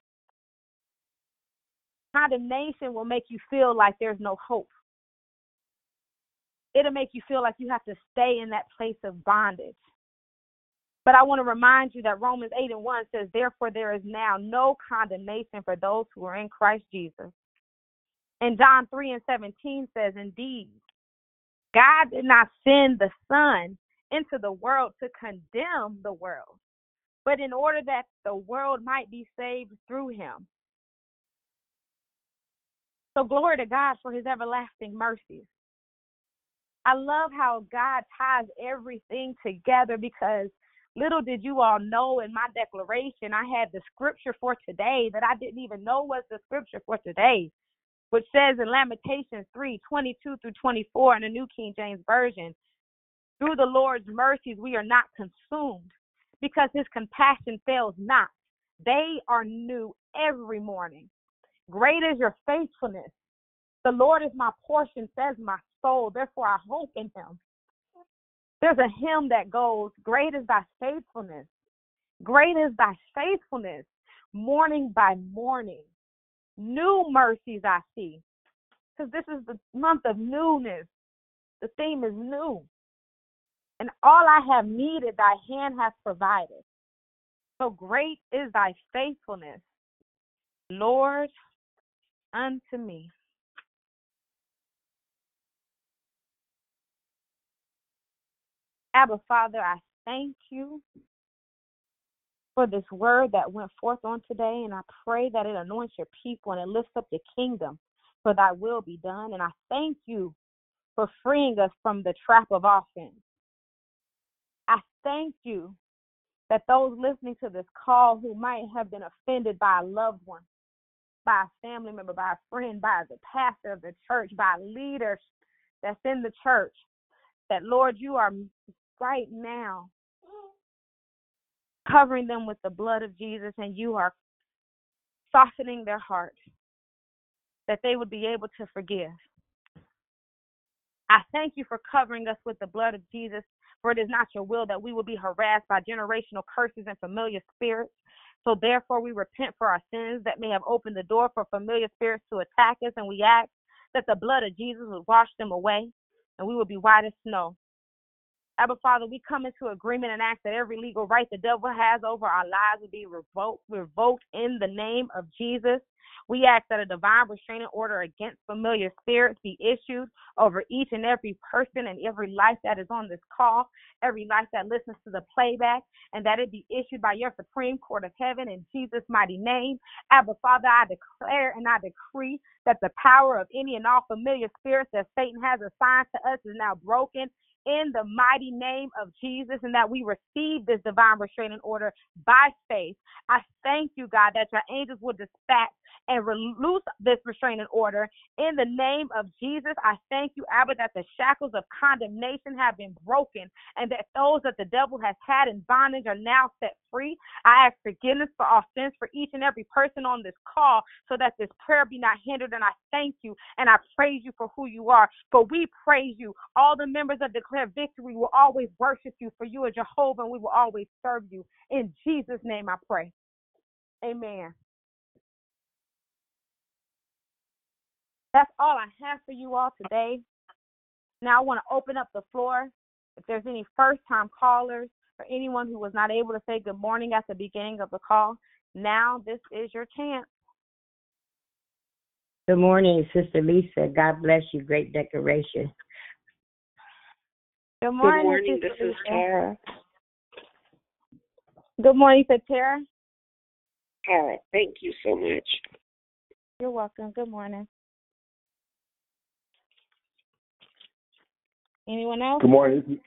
Condemnation will make you feel like there's no hope. It'll make you feel like you have to stay in that place of bondage. But I want to remind you that Romans 8 and 1 says, Therefore, there is now no condemnation for those who are in Christ Jesus. And John 3 and 17 says, Indeed, God did not send the Son into the world to condemn the world, but in order that the world might be saved through him. So, glory to God for his everlasting mercies. I love how God ties everything together because Little did you all know in my declaration, I had the scripture for today that I didn't even know was the scripture for today, which says in Lamentations 3 22 through 24 in the New King James Version, through the Lord's mercies we are not consumed because his compassion fails not. They are new every morning. Great is your faithfulness. The Lord is my portion, says my soul. Therefore, I hope in him. There's a hymn that goes, Great is thy faithfulness. Great is thy faithfulness, morning by morning. New mercies I see. Because this is the month of newness. The theme is new. And all I have needed, thy hand has provided. So great is thy faithfulness, Lord, unto me. Abba, Father, I thank you for this word that went forth on today, and I pray that it anoints your people and it lifts up your kingdom, for thy will be done. And I thank you for freeing us from the trap of offense. I thank you that those listening to this call who might have been offended by a loved one, by a family member, by a friend, by the pastor of the church, by leaders that's in the church, that Lord, you are right now covering them with the blood of Jesus and you are softening their heart that they would be able to forgive. I thank you for covering us with the blood of Jesus, for it is not your will that we will be harassed by generational curses and familiar spirits. So therefore, we repent for our sins that may have opened the door for familiar spirits to attack us, and we ask that the blood of Jesus would wash them away, and we will be white as snow. Abba Father, we come into agreement and ask that every legal right the devil has over our lives will be revoked, revoked in the name of Jesus. We ask that a divine restraining order against familiar spirits be issued over each and every person and every life that is on this call, every life that listens to the playback, and that it be issued by your Supreme Court of Heaven in Jesus' mighty name. Abba Father, I declare and I decree that the power of any and all familiar spirits that Satan has assigned to us is now broken in the mighty name of Jesus and that we receive this divine restraining order by faith. I thank you, God, that your angels will dispatch and release this restraining order in the name of Jesus. I thank you, Abba, that the shackles of condemnation have been broken and that those that the devil has had in bondage are now set free. I ask forgiveness for our sins for each and every person on this call so that this prayer be not hindered. And I thank you and I praise you for who you are. For we praise you. All the members of Declare Victory will always worship you, for you are Jehovah, and we will always serve you. In Jesus' name I pray. Amen. That's all I have for you all today. Now I want to open up the floor. If there's any first time callers or anyone who was not able to say good morning at the beginning of the call, now this is your chance. Good morning, Sister Lisa. God bless you. Great decoration. Good morning. Good morning. Sister This is Tara. Good morning, Sister Tara. Tara, thank you so much. You're welcome. Good morning. Anyone else? Good morning.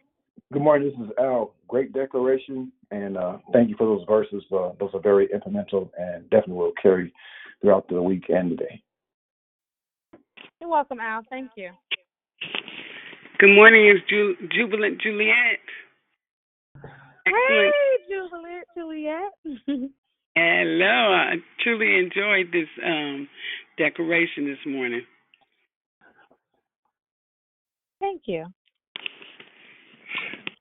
This is, good morning. This is Al. Great declaration, and uh, thank you for those verses. Uh, those are very implemental and definitely will carry throughout the week and the day. You're welcome, Al. Thank you. Good morning, it's Ju- Jubilant Juliet. Excellent. Hey, Juliet, Juliet. (laughs) Hello. I truly enjoyed this um, decoration this morning. Thank you.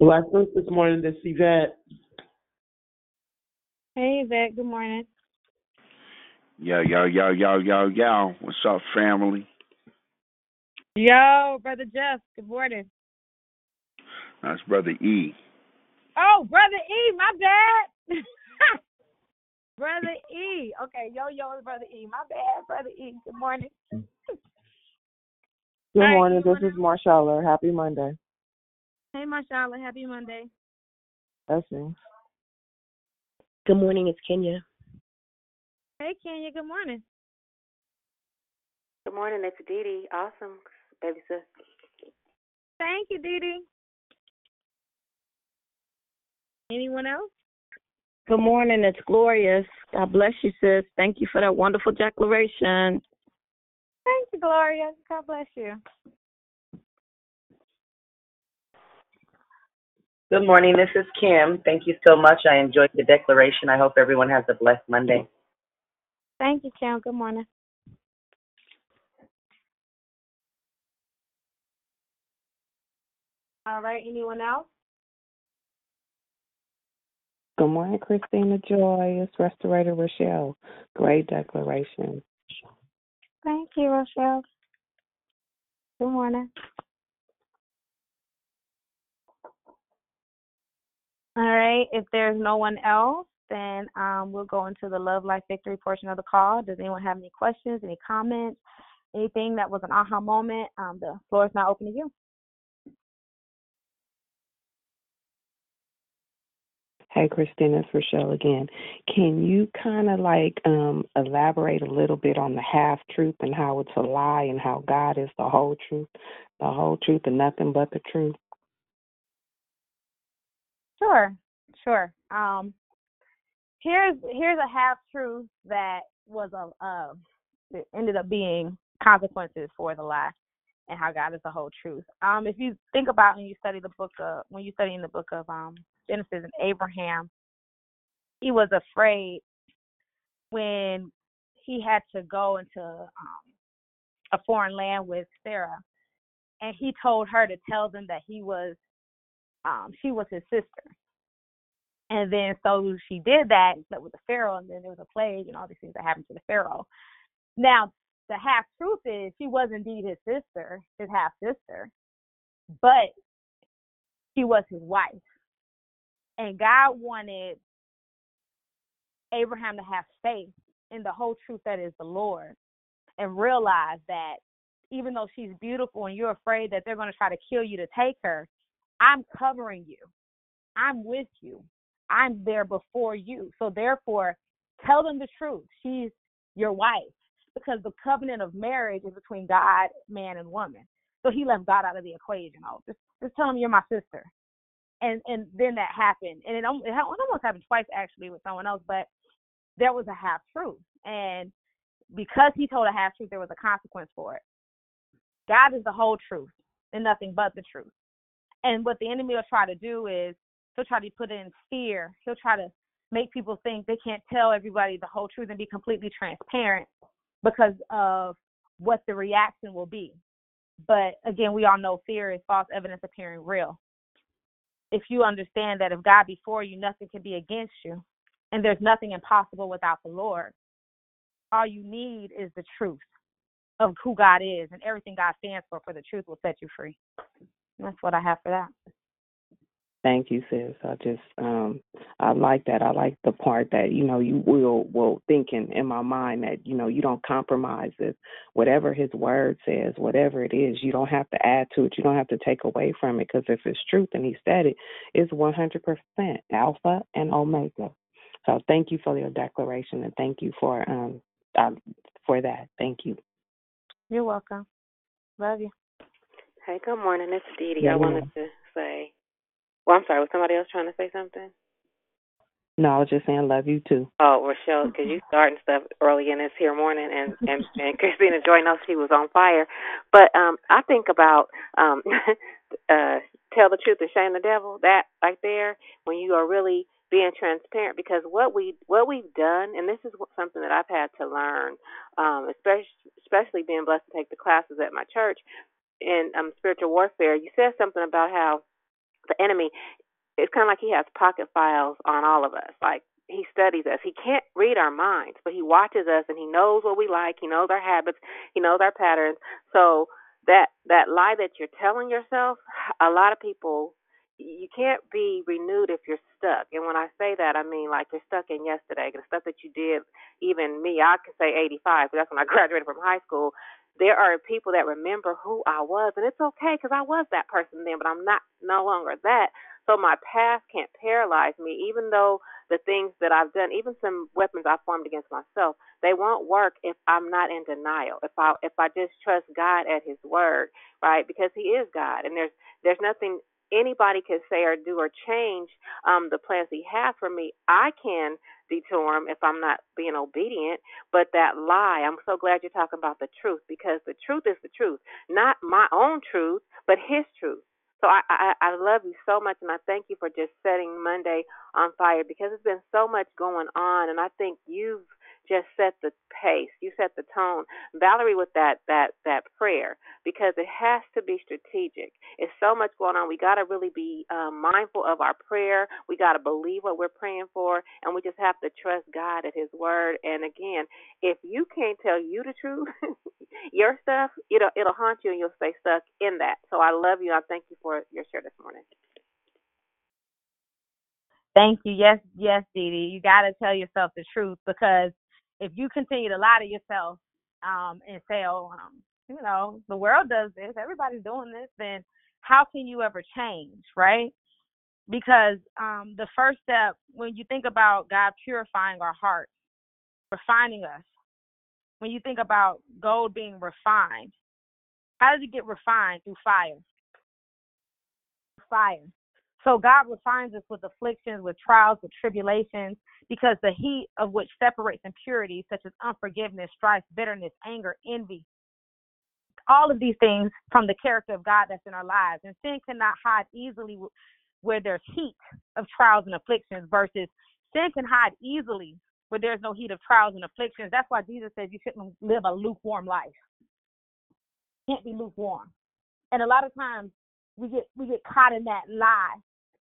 Blessings this morning, this Yvette. Hey, Yvette. Good morning. Yo, yo, yo, yo, yo, yo. What's up, family? Yo, brother Jeff. Good morning. That's Brother E. Oh, brother E. My bad. (laughs) brother E. Okay, yo, yo, brother E. My bad, brother E. Good morning. Good All right, morning. you This is Marshala. Happy Monday. Hey, Mashallah. Happy Monday. Blessings. Good morning. It's Kenya. Hey, Kenya. Good morning. Good morning. It's Dee Dee. Awesome, baby sis. Thank you, Dee Dee. Anyone else? Good morning. It's Glorious. God bless you, sis. Thank you for that wonderful declaration. Thank you, Gloria. God bless you. Good morning. This is Kim. Thank you so much. I enjoyed the declaration. I hope everyone has a blessed Monday. Thank you, Kim. Good morning. All right. Anyone else? Good morning, Christina Joy. It's Restorator Rochelle. Great declaration. Thank you, Rochelle. Good morning. All right. If there's no one else, then um, we'll go into the Love Life Victory portion of the call. Does anyone have any questions, any comments, anything that was an aha moment? Um, the floor is now open to you. Hey, Christina, it's Rochelle again. Can you kind of like um, elaborate a little bit on the half truth and how it's a lie and how God is the whole truth, the whole truth and nothing but the truth? Sure, sure. Um, here's here's a half truth that was a uh, it ended up being consequences for the lie and how God is the whole truth. Um, if you think about when you study the book of when you study in the book of um Genesis and Abraham, he was afraid when he had to go into um, a foreign land with Sarah, and he told her to tell them that he was um she was his sister. And then so she did that and slept with the Pharaoh, and then there was a plague and all these things that happened to the Pharaoh. Now, the half truth is she was indeed his sister, his half sister, but she was his wife. And God wanted Abraham to have faith in the whole truth that is the Lord and realize that even though she's beautiful and you're afraid that they're going to try to kill you to take her, I'm covering you. I'm with you. I'm there before you. So therefore, tell them the truth. She's your wife because the covenant of marriage is between God, man, and woman. So he left God out of the equation. Oh, just just tell him you're my sister. And and then that happened, and it, it almost happened twice actually with someone else, but there was a half truth, and because he told a half truth, there was a consequence for it. God is the whole truth and nothing but the truth. And what the enemy will try to do is he'll try to put in fear. He'll try to make people think they can't tell everybody the whole truth and be completely transparent because of what the reaction will be. But again, we all know fear is false evidence appearing real. If you understand that if God be for you, nothing can be against you, and there's nothing impossible without the Lord, all you need is the truth of who God is and everything God stands for, for the truth will set you free. That's what I have for that. Thank you, sis. I just um I like that. I like the part that, you know, you will will thinking in my mind that, you know, you don't compromise it. Whatever his word says, whatever it is, you don't have to add to it. You don't have to take away from it because if it's truth and he said it, it's 100% alpha and omega. So thank you for your declaration and thank you for um uh, for that. Thank you. You're welcome. Love you. Hey, good morning. It's Dee Dee. Yeah, I wanted to say, well, I'm sorry, was somebody else trying to say something? No, I was just saying love you too. Oh, Rochelle, because you starting stuff early in this here morning, and and and Christina Joy knows she was on fire. But um, I think about um, (laughs) uh, tell the truth and shame the devil. That right there, when you are really being transparent, because what we what we've done, and this is something that I've had to learn, um, especially especially being blessed to take the classes at my church in um, spiritual warfare. You said something about how the enemy it's kind of like he has pocket files on all of us. Like he studies us. He can't read our minds, but he watches us and he knows what we like. He knows our habits. He knows our patterns. So that that lie that you're telling yourself, a lot of people you can't be renewed if you're stuck. And when I say that, I mean like you're stuck in yesterday. The stuff that you did, even me, I can say 85, but that's when I (laughs) graduated from high school. There are people that remember who I was, and it's okay because I was that person then, but I'm not no longer that. So my past can't paralyze me, even though the things that I've done, even some weapons I formed against myself, they won't work if I'm not in denial. If I if I just trust God at His word, right? Because He is God, and there's there's nothing anybody can say or do or change um, the plans He has for me. I can detour him if I'm not being obedient. But that lie, I'm so glad you're talking about the truth because the truth is the truth, not my own truth, but His truth. So I, I I love you so much, and I thank you for just setting Monday on fire because there's been so much going on, and I think you've just set the pace. You set the tone, Valerie, with that that that prayer because it has to be strategic. It's so much going on. We got to really be um, mindful of our prayer. We got to believe what we're praying for, and we just have to trust God at His word. And again, if you can't tell you the truth, (laughs) your stuff it'll it'll haunt you, and you'll stay stuck in that. So I love you. I thank you for your share this morning. Thank you. Yes, yes, Dee Dee. You got to tell yourself the truth because if you continue to lie to yourself um, and say, oh, um, you know, the world does this, everybody's doing this, then how can you ever change, right? because um, the first step when you think about God purifying our hearts, refining us, when you think about gold being refined, how does it get refined? Through fire. Fire. So God refines us with afflictions, with trials, with tribulations, because the heat of which separates impurities such as unforgiveness, strife, bitterness, anger, envy, all of these things from the character of God that's in our lives. And sin cannot hide easily where there's heat of trials and afflictions versus sin can hide easily where there's no heat of trials and afflictions. That's why Jesus says you shouldn't live a lukewarm life. Can't be lukewarm. And a lot of times we get we get caught in that lie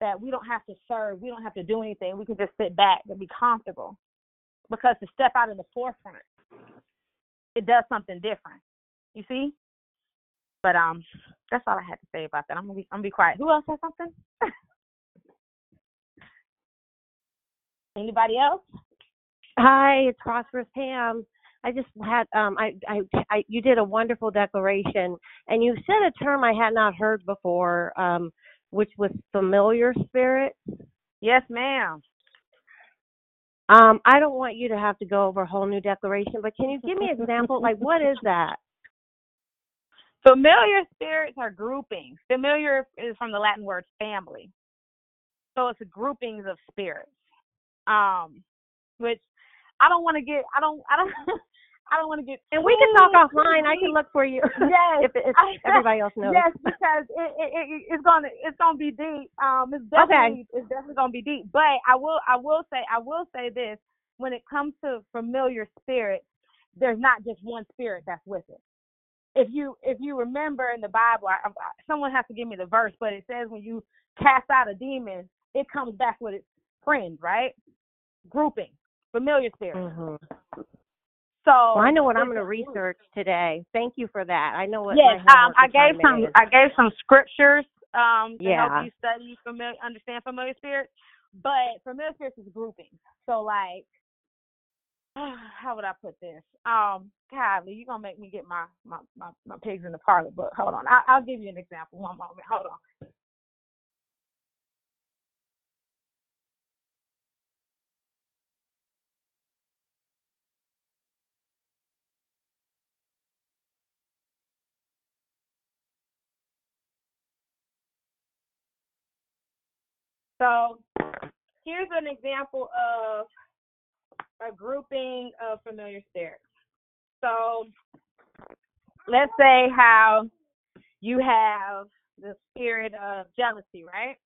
that we don't have to serve, we don't have to do anything, we can just sit back and be comfortable. Because to step out in the forefront, it does something different. You see? But um, that's all I had to say about that. I'm gonna be I'm gonna be quiet. Who else has something? (laughs) Anybody else? Hi, it's Prosperous Pam. I just had um I, I I you did a wonderful declaration and you said a term I had not heard before um which was familiar spirit. Yes, ma'am. Um I don't want you to have to go over a whole new declaration, but can you give me an example like what is that? Familiar spirits are groupings. Familiar is from the Latin word family. So it's groupings of spirits. Um which I don't want to get I don't I don't (laughs) I don't want to get And we can talk offline. I can look for you. (laughs) Yes, if, if (laughs) everybody else knows. Yes, because it, it, it it's gonna it's gonna be deep. Um, it's definitely it's definitely gonna be deep. But I will I will say I will say this: when it comes to familiar spirits, there's not just one spirit that's with it. If you if you remember in the Bible, I, I, someone has to give me the verse, but it says when you cast out a demon, it comes back with its friends, right? Grouping, familiar spirits. Mhm. So Well, I know what I'm going to research today. Thank you for that. I know what Yes, um, I gave some is. I gave some scriptures um to Yeah. help you study familiar understand familiar spirits. But familiar spirits is grouping. So like (sighs) how would I put this? Um, Kylie, you're gonna make me get my my my, my pigs in the parlor, but hold on. I, I'll give you an example. One moment. Hold on. So here's an example of a grouping of familiar spirits. So let's say how you have the spirit of jealousy, right?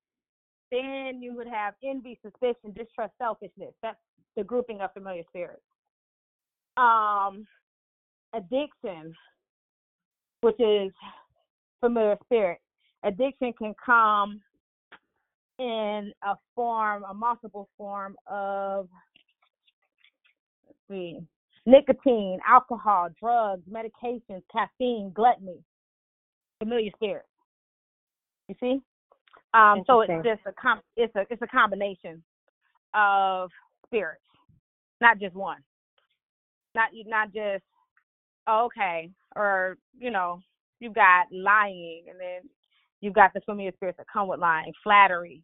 Then you would have envy, suspicion, distrust, selfishness. That's the grouping of familiar spirits. Um, addiction, which is familiar spirit. Addiction can come in a form, a multiple form of let's see, nicotine, alcohol, drugs, medications, caffeine, gluttony, familiar spirits. You see? Um, so it's just a com- it's a it's a combination of spirits, not just one. Not not just oh, okay, or you know, you've got lying, and then you've got the familiar spirits that come with lying, flattery,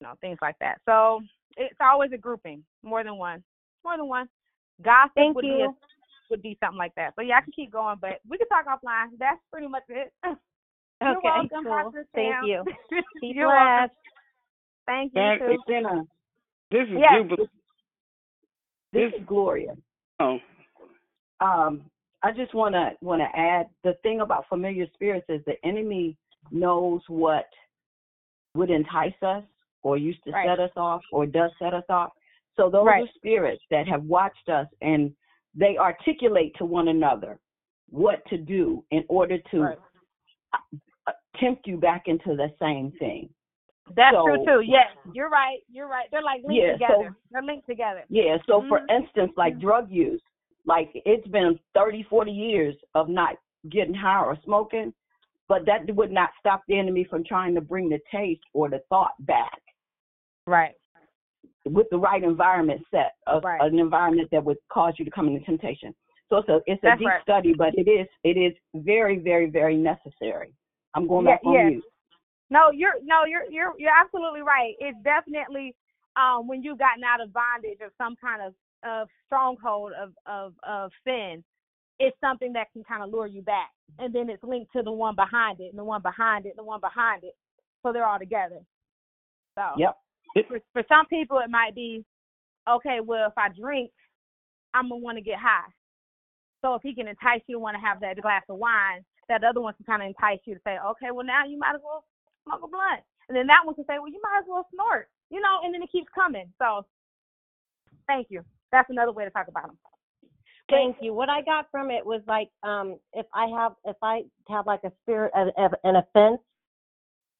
you know, things like that. So it's always a grouping, more than one, more than one. Gossip Thank would be a, would be something like that. So yeah, I can keep going, but we can talk offline. That's pretty much it. (laughs) You're Okay, welcome, cool. Thank you. (laughs) Keep You're welcome. blessed. Thank you But too. Jenna, this is Yes. Jubilee. This is Gloria. Oh, Um, I just want to want to add the thing about familiar spirits is the enemy knows what would entice us or used to Right. set us off or does set us off. So those Right. are spirits that have watched us and they articulate to one another what to do in order to Right. tempt you back into the same thing. That's So- true too. Yes, you're right. You're right. They're like linked Yeah, so- together. They're linked together. Yeah, so for Mhm. instance, like drug use, like it's been 30, 40 years of not getting high or smoking, but that would not stop the enemy from trying to bring the taste or the thought back Right. with the right environment set, of Right. an environment that would cause you to come into temptation. So it's a it's a deep right. study, but it is it is very very very necessary. I'm going Yeah, back on yes. mute. No, you're no, you're you're you're absolutely right. It's definitely um when you've gotten out of bondage or some kind of of stronghold of of of sin, it's something that can kind of lure you back, and then it's linked to the one behind it, and the one behind it, and the one behind it, so they're all together. So Yep. For for some people it might be, okay, well if I drink, I'm gonna want to get high. So if he can entice you to want to have that glass of wine, that other one can kind of entice you to say, okay, well now you might as well smoke a blunt, and then that one can say, well you might as well snort, you know, and then it keeps coming. So thank you. That's another way to talk about them. Thank you. What I got from it was like, um, if I have, if I have like a spirit of, of an offense,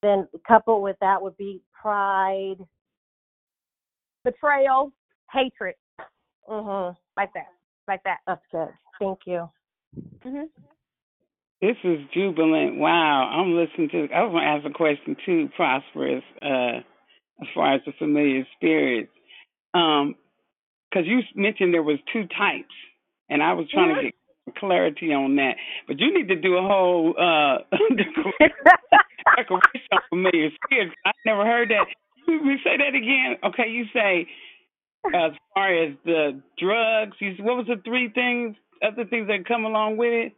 then coupled with that would be pride. Betrayal, hatred, Mhm. like that, like that. That's good. Thank you. Mhm. This is jubilant. Wow, I'm listening to. I was going to ask a question too, prosperous, uh, as far as the familiar spirits, um, because you mentioned there was two types, and I was trying to get clarity on that. But you need to do a whole uh, (laughs) (laughs) decoration on familiar spirits. I never heard that. You, say that again? Okay, you say as far as the drugs. You what was the three things? Other things that come along with it?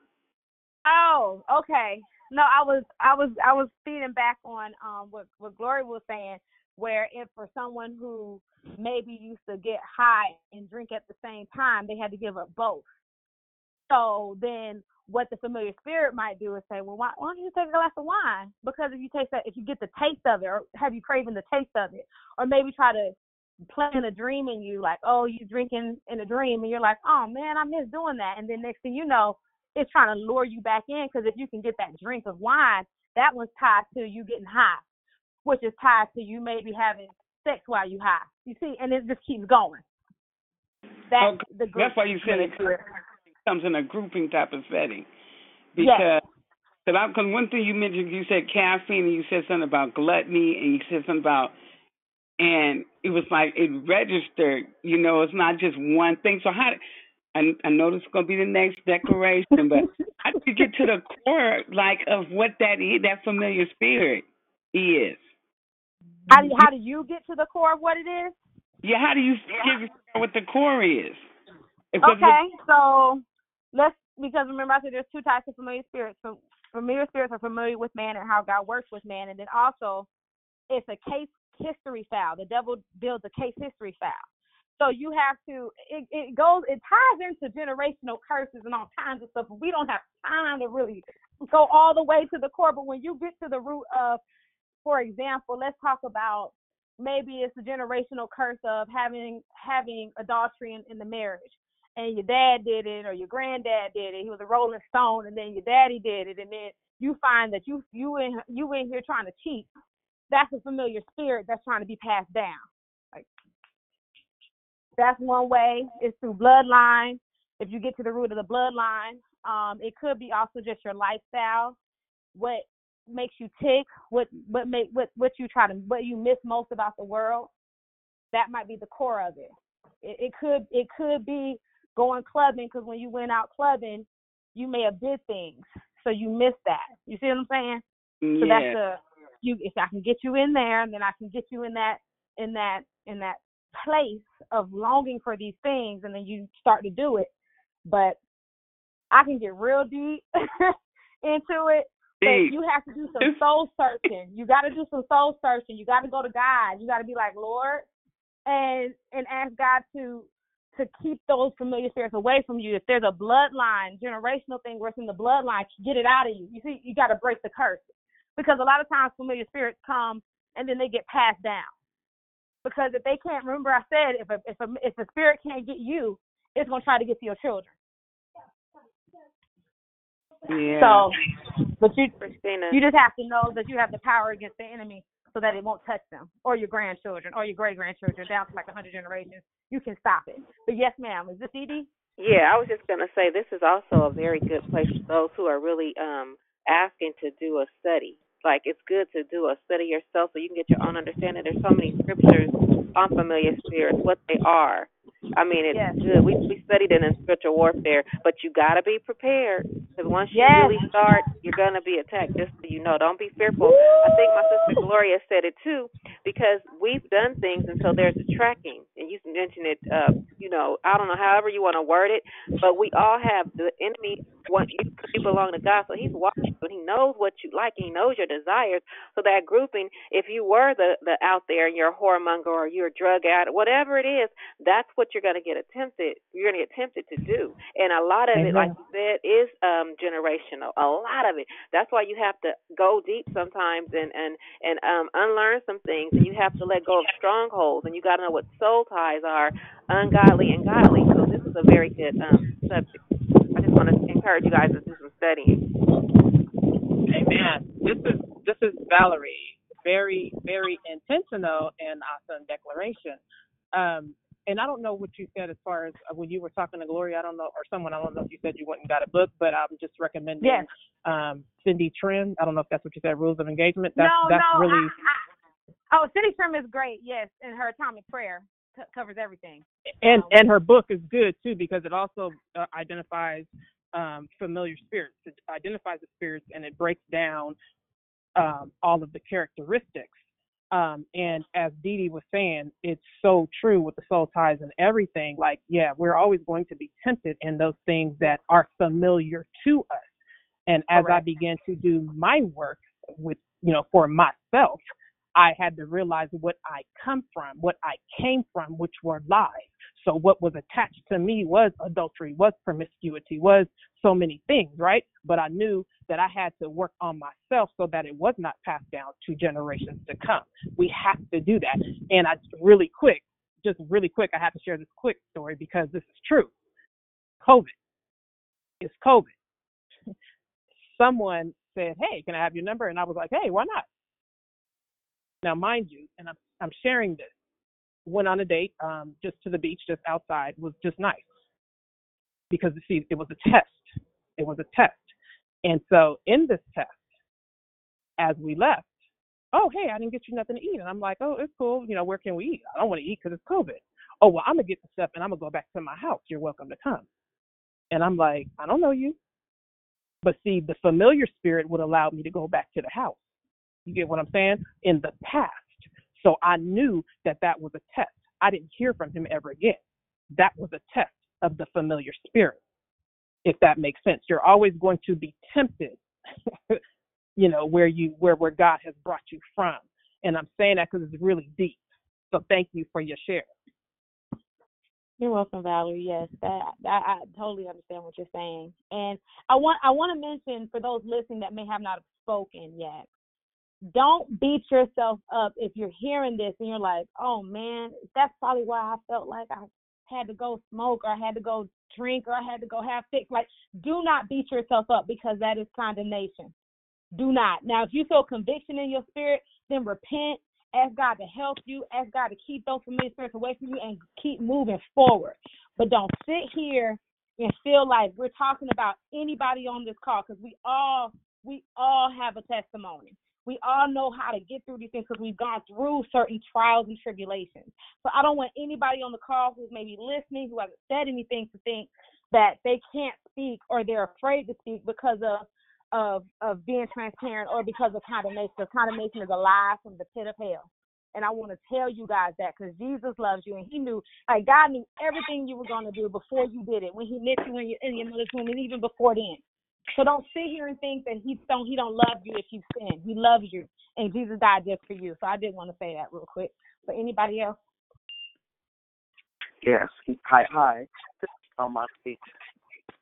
Oh, okay. No, I was I was I was feeding back on um what what Glory was saying, where if for someone who maybe used to get high and drink at the same time, they had to give up both. So then what the familiar spirit might do is say, well, why, why don't you take a glass of wine? Because if you taste that, if you get the taste of it, or have you craving the taste of it, or maybe try to plant a dream in you, like, oh, you drinking in a dream, and you're like, oh man, I miss doing that, and then next thing you know, it's trying to lure you back in because if you can get that drink of wine, that one's tied to you getting high, which is tied to you maybe having sex while you high. You see, and it just keeps going. That's Okay, the That's why you said it. Comes in a grouping type of setting. Yes. Because cause I, cause one thing you mentioned, you said caffeine, and you said something about gluttony, and you said something about, and it was like it registered. You know, it's not just one thing. So how? I, I know this is gonna be the next declaration, but how do you get to the core, like, of what that is, that familiar spirit is? How do how do you get to the core of what it is? Yeah, how do you figure out what the core is? Because Okay, so let's because remember I said there's two types of familiar spirits. Fam- Familiar spirits are familiar with man and how God works with man, and then also it's a case history file. The devil builds a case history file. So you have to it, it goes it ties into generational curses and all kinds of stuff. We don't have time to really go all the way to the core, but when you get to the root of, for example, let's talk about maybe it's a generational curse of having having adultery in, in the marriage and your dad did it or your granddad did it. He was a rolling stone and then your daddy did it and then you find that you you in you in here trying to cheat. That's a familiar spirit that's trying to be passed down. Like that's one way. It's through bloodline. If you get to the root of the bloodline, um, it could be also just your lifestyle, what makes you tick, what what make what what you try to what you miss most about the world. That might be the core of it. It, it could it could be going clubbing because when you went out clubbing, you may have did things, so you missed that. You see what I'm saying? So that's a you. If I can get you in there, and then I can get you in that in that in that place of longing for these things, and then you start to do it. But I can get real deep (laughs) into it. But you have to do some soul searching. You got to do some soul searching. You got to go to God. You got to be like Lord, and and ask God to to keep those familiar spirits away from you. If there's a bloodline, generational thing where it's in the bloodline, get it out of you. You see, you got to break the curse because a lot of times familiar spirits come and then they get passed down. Because if they can't remember, I said if a if a if a spirit can't get you, it's gonna try to get to your children. Yeah. So, but you Christina. you just have to know that you have the power against the enemy so that it won't touch them or your grandchildren or your great grandchildren down to like a hundred generations. You can stop it. But yes, ma'am. Is this Edie? Yeah, I was just gonna say this is also a very good place for those who are really um asking to do a study. Like it's good to do a study yourself so you can get your own understanding. There's so many scriptures on familiar spirits, what they are, I mean, it's Yes. good. We we studied it in spiritual warfare, but you got to be prepared because once you Yes. really start, you're gonna be attacked. Just so you know, don't be fearful. I think my sister Gloria said it too because we've done things until there's a tracking, and you mentioned it. Uh, you know, I don't know, however you want to word it, but we all have the enemy. What you, you belong to God, so He's watching, but He knows what you like, and He knows your desires. So that grouping, if you were the the out there and you're a whoremonger or you're a drug addict, whatever it is, that's what you're going to get attempted. You're going to get tempted to do, and a lot of it, like Amen. you said, is um generational. A lot of it. That's why you have to go deep sometimes and and and um unlearn some things, and you have to let go of strongholds, and you got to know what soul ties are, ungodly and godly. So this is a very good um subject. I just want to encourage you guys to do some studying. Amen. This is this is Valerie. Very very intentional and awesome declaration. Um, and I don't know what you said as far as uh, when you were talking to Gloria. I don't know, or someone. I don't know if you said you went and got a book, but I'm just recommending Yes. um, Cindy Trimm. I don't know if that's what you said. Rules of Engagement. That's no, that's no. really I, I, oh, Cindy Trimm is great. Yes, and her Atomic Prayer co- covers everything. and Um, and her book is good too because it also uh, identifies um, familiar spirits. It identifies the spirits and it breaks down um, all of the characteristics. Um, and as Dee Dee was saying, it's so true with the soul ties and everything. Like, yeah, we're always going to be tempted in those things that are familiar to us. And as I began to do my work with, you know, for myself, I had to realize what I come from, what I came from, which were lies. So what was attached to me was adultery, was promiscuity, was so many things, right? But I knew that I had to work on myself so that it was not passed down to generations to come. We have to do that. And I really quick, just really quick, I have to share this quick story because this is true. COVID. It's COVID. Someone said, Hey, can I have your number? And I was like, Hey, why not? Now, mind you, and I'm, I'm sharing this, went on a date um, just to the beach, just outside, was just nice. Because, see, it was a test. It was a test. And so in this test, as we left, oh, hey, I didn't get you nothing to eat. And I'm like, oh, it's cool. You know, where can we eat? I don't want to eat because it's COVID. Oh, well, I'm going to get the stuff and I'm going to go back to my house. You're welcome to come. And I'm like, I don't know you. But see, the familiar spirit would allow me to go back to the house. You get what I'm saying? In the past. So I knew that that was a test. I didn't hear from him ever again. That was a test of the familiar spirit, if that makes sense. You're always going to be tempted, (laughs) you know, where you where where God has brought you from. And I'm saying that because it's really deep. So thank you for your share. You're welcome, Valerie. Yes, that, that I totally understand what you're saying, and I want I want to mention for those listening that may have not spoken yet. Don't beat yourself up if you're hearing this and you're like, "Oh man, that's probably why I felt like I had to go smoke or I had to go drink or I had to go have sex." Like, do not beat yourself up because that is condemnation. Do not. Now, if you feel conviction in your spirit, then repent ask God to help you, ask God to keep those familiar spirits away from you and keep moving forward. But don't sit here and feel like we're talking about anybody on this call because we all we all have a testimony. We all know how to get through these things because we've gone through certain trials and tribulations. So I don't want anybody on the call who's maybe listening, who hasn't said anything, to think that they can't speak or they're afraid to speak because of of of being transparent or because of condemnation. Because condemnation is a lie from the pit of hell. And I want to tell you guys that because Jesus loves you and He knew, like God knew everything you were going to do before you did it. When He knit you in your, in your mother's womb, and even before then. So don't sit here and think that He don't He don't love you if you sin. He loves you, and Jesus died just for you. So I did want to say that real quick. But anybody else? Yes. Hi, hi. On my speech.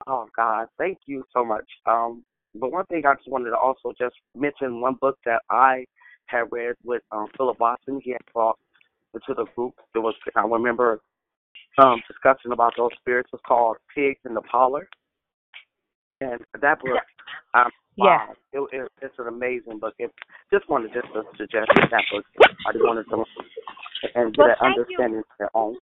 Oh God, thank you so much. Um, but one thing I just wanted to also just mention one book that I had read with um, Philip Watson. He had brought into the group. It was I remember um, discussing about those spirits. was called Pigs in the Parlor, and that book, um, wow, it, it, it's an amazing book. It, just wanted just to suggest that book. I just wanted to and get Well, an you. understanding of their own.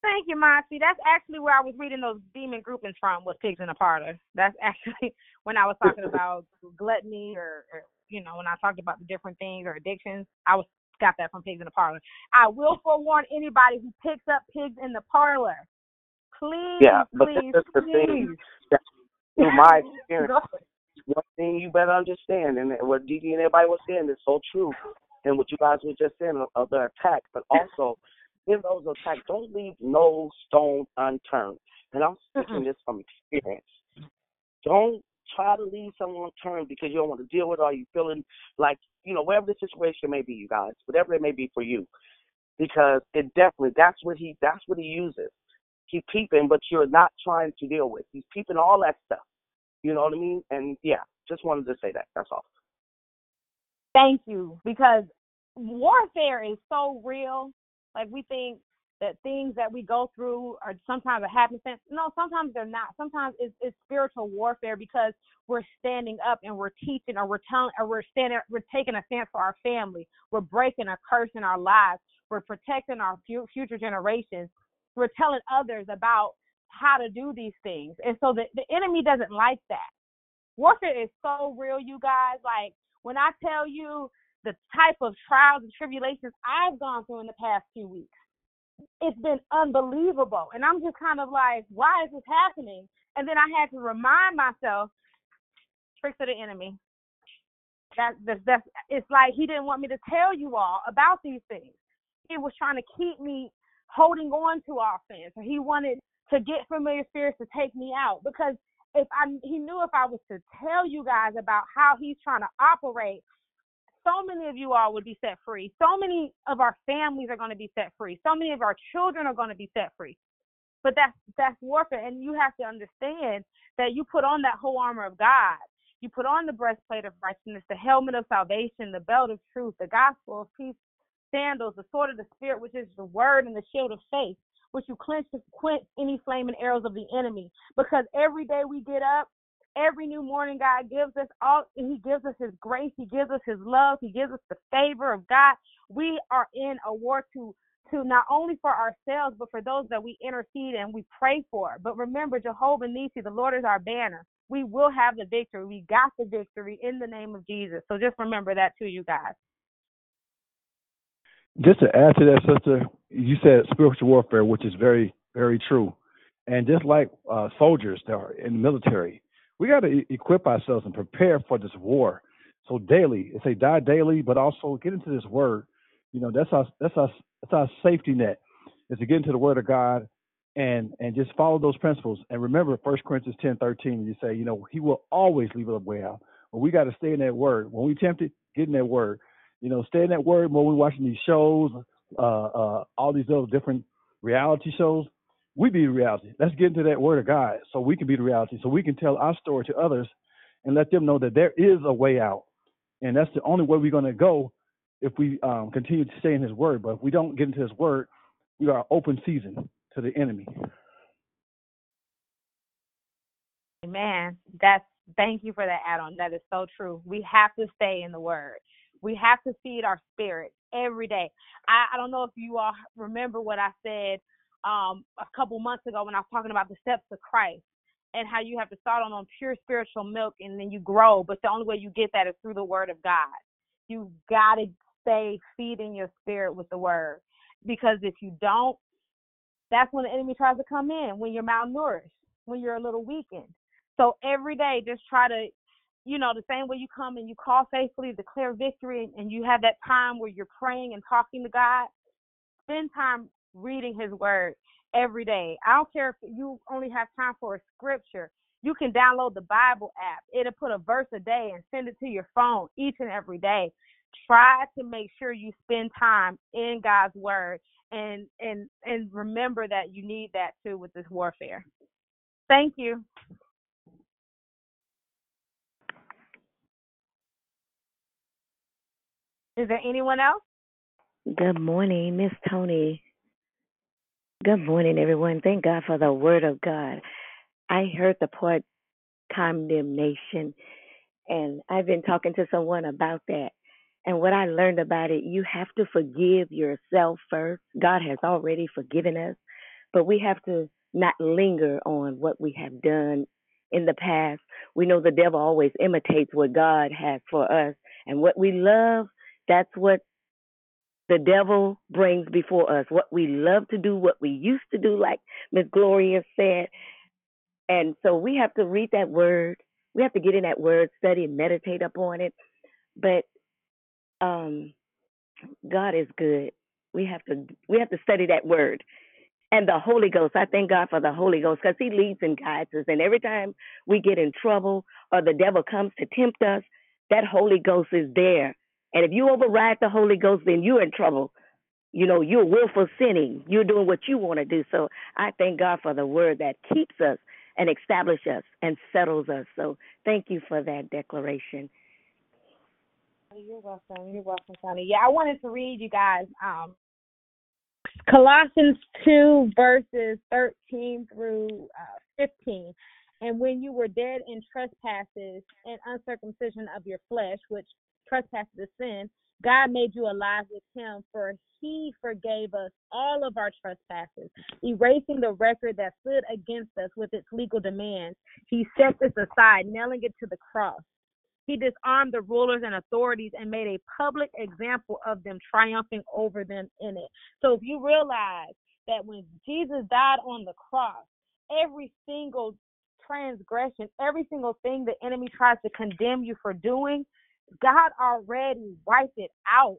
Thank you, Moxie. That's actually where I was reading those demon groupings from was pigs in a parlor. That's (laughs) actually when I was talking (laughs) about gluttony or, or you know, when I talked about the different things or addictions. I was got that from Pigs in the Parlor. I will forewarn anybody who picks up Pigs in the Parlor. Please, Yeah, but please, this is the please. thing. That, through my (laughs) experience, one thing you better understand, and what Didi and everybody was saying is so true, and what you guys were just saying of the attack, but also in those attacks, don't leave no stone unturned. And I'm speaking this from experience. Don't try to leave someone unturned because you don't want to deal with it or you feeling like, you know, whatever the situation may be, you guys, whatever it may be for you. Because it definitely that's what he that's what he uses. He's peeping, but you're not trying to deal with. He's peeping all that stuff. You know what I mean? And yeah, just wanted to say that. That's all. Thank you. Because warfare is so real. Like we think that things that we go through are sometimes a happenstance. No, sometimes they're not. Sometimes it's, it's spiritual warfare because we're standing up and we're teaching or we're telling or we're standing we're taking a stance for our family. We're breaking a curse in our lives. We're protecting our future generations. We're telling others about how to do these things. And so the, the enemy doesn't like that. Warfare is so real, you guys. Like when I tell you the type of trials and tribulations I've gone through in the past few weeks, it's been unbelievable. And I'm just kind of like, why is this happening? And then I had to remind myself, tricks of the enemy. That, that that's it's like he didn't want me to tell you all about these things. He was trying to keep me holding on to our offense, or he wanted to get familiar spirits to take me out because if I he knew if I was to tell you guys about how he's trying to operate, so many of you all would be set free. So many of our families are going to be set free. So many of our children are going to be set free. But that's that's warfare, and you have to understand that you put on that whole armor of God. You put on the breastplate of righteousness, the helmet of salvation, the belt of truth, the gospel of peace, sandals, the sword of the spirit, which is the word, and the shield of faith, which you clench to quench any flaming arrows of the enemy. Because every day we get up, every new morning God gives us all He gives us His grace, He gives us His love, He gives us the favor of God. We are in a war to to not only for ourselves, but for those that we intercede and we pray for. But remember, Jehovah Nissi, the Lord is our banner. We will have the victory. We got the victory in the name of Jesus. So just remember that too, you guys. Just to add to that, sister, you said spiritual warfare, which is very, very true. And just like uh, soldiers that are in the military, we got to equip ourselves and prepare for this war. So daily, it's a die daily, but also get into this word. You know, that's our that's our that's our safety net is to get into the word of God and and just follow those principles. And remember First Corinthians ten thirteen, you say, you know, he will always leave a way out. But we got to stay in that word. When we tempted, get in that word. You know, stay in that word when we're watching these shows, uh, uh, all these other different reality shows. We be reality. Let's get into that word of God so we can be the reality, so we can tell our story to others and let them know that there is a way out. And that's the only way we're going to go if we um, continue to stay in his word. But if we don't get into his word, we are open season to the enemy. Amen. That's thank you for that add on. That is so true. We have to stay in the word. We have to feed our spirit every day. I, I don't know if you all remember what I said um, a couple months ago when I was talking about the steps of Christ and how you have to start on, on pure spiritual milk and then you grow. But the only way you get that is through the word of God. You got to stay feeding your spirit with the word because if you don't, that's when the enemy tries to come in when you're malnourished, when you're a little weakened. So every day, just try to, you know, the same way you come and you call faithfully, declare victory, and you have that time where you're praying and talking to God. Spend time reading His Word every day. I don't care if you only have time for a scripture. You can download the Bible app. It'll put a verse a day and send it to your phone each and every day. Try to make sure you spend time in God's Word and and and remember that you need that too with this warfare. Thank you. Is there anyone else? Good morning, Miss Tony. Good morning, everyone. Thank God for the word of God. I heard the part condemnation, and I've been talking to someone about that. And what I learned about it, you have to forgive yourself first. God has already forgiven us, but we have to not linger on what we have done in the past. We know the devil always imitates what God has for us, and what we love, that's what the devil brings before us, what we love to do, what we used to do, like Miss Gloria said. And so we have to read that word. We have to get in that word, study, and meditate upon it. But um, God is good. We have to we have to study that word. And the Holy Ghost, I thank God for the Holy Ghost because He leads and guides us. And every time we get in trouble or the devil comes to tempt us, that Holy Ghost is there. And if you override the Holy Ghost, then you're in trouble. You know, you're willful sinning. You're doing what you want to do. So I thank God for the word that keeps us and establishes us and settles us. So thank you for that declaration. You're welcome. You're welcome, Sonny. Yeah, I wanted to read you guys um, Colossians 2, verses 13 through uh, 15. And when you were dead in trespasses and uncircumcision of your flesh, which trespasses is sin, God made you alive with him, for he forgave us all of our trespasses, erasing the record that stood against us with its legal demands. He set this aside, nailing it to the cross. He disarmed the rulers and authorities and made a public example of them, triumphing over them in it. So if you realize that when Jesus died on the cross, every single transgression, every single thing the enemy tries to condemn you for doing, God already wiped it out,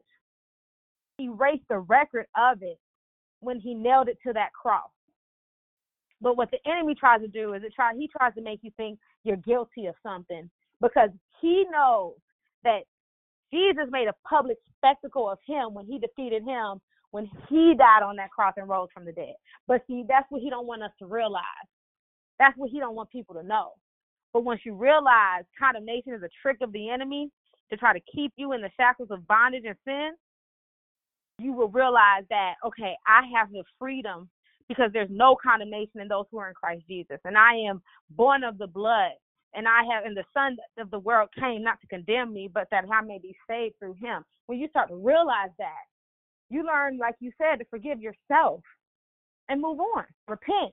erased the record of it when he nailed it to that cross. But what the enemy tries to do is it try he tries to make you think you're guilty of something because he knows that Jesus made a public spectacle of him when he defeated him when he died on that cross and rose from the dead. But see, that's what he don't want us to realize. That's what he don't want people to know. But once you realize condemnation is a trick of the enemy to try to keep you in the shackles of bondage and sin, you will realize that, okay, I have the freedom because there's no condemnation in those who are in Christ Jesus. And I am born of the blood and I have, and the Son of the world came not to condemn me, but that I may be saved through Him. When you start to realize that, you learn, like you said, to forgive yourself and move on, repent,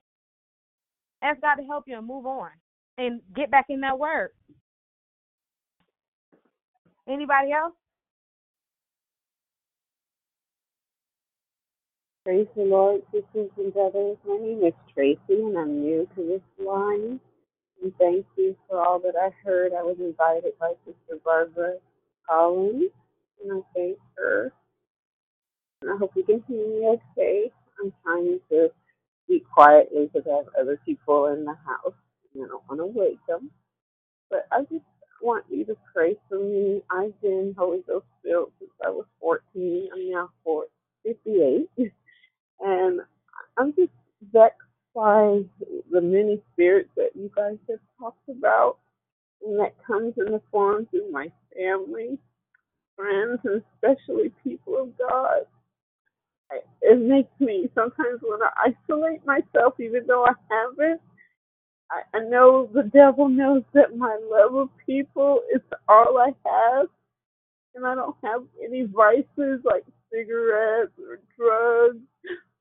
ask God to help you and move on, and get back in that Word. Anybody else? Praise the Lord, sisters and brothers. My name is Tracy, and I'm new to this line. And thank you for all that I heard. I was invited by Sister Barbara Collins, and I thank her. And I hope you can hear me okay. I'm trying to speak quietly because I have other people in the house, and I don't want to wake them. But I just want you to pray for me. I've been Holy Ghost filled since I was 14. I'm now 58. (laughs) And I'm just vexed by the many spirits that you guys have talked about, and that comes in the forms of my family, friends, and especially people of God. It makes me sometimes want to isolate myself, even though I haven't. I, I know the devil knows that my love of people is all I have, and I don't have any vices like cigarettes or drugs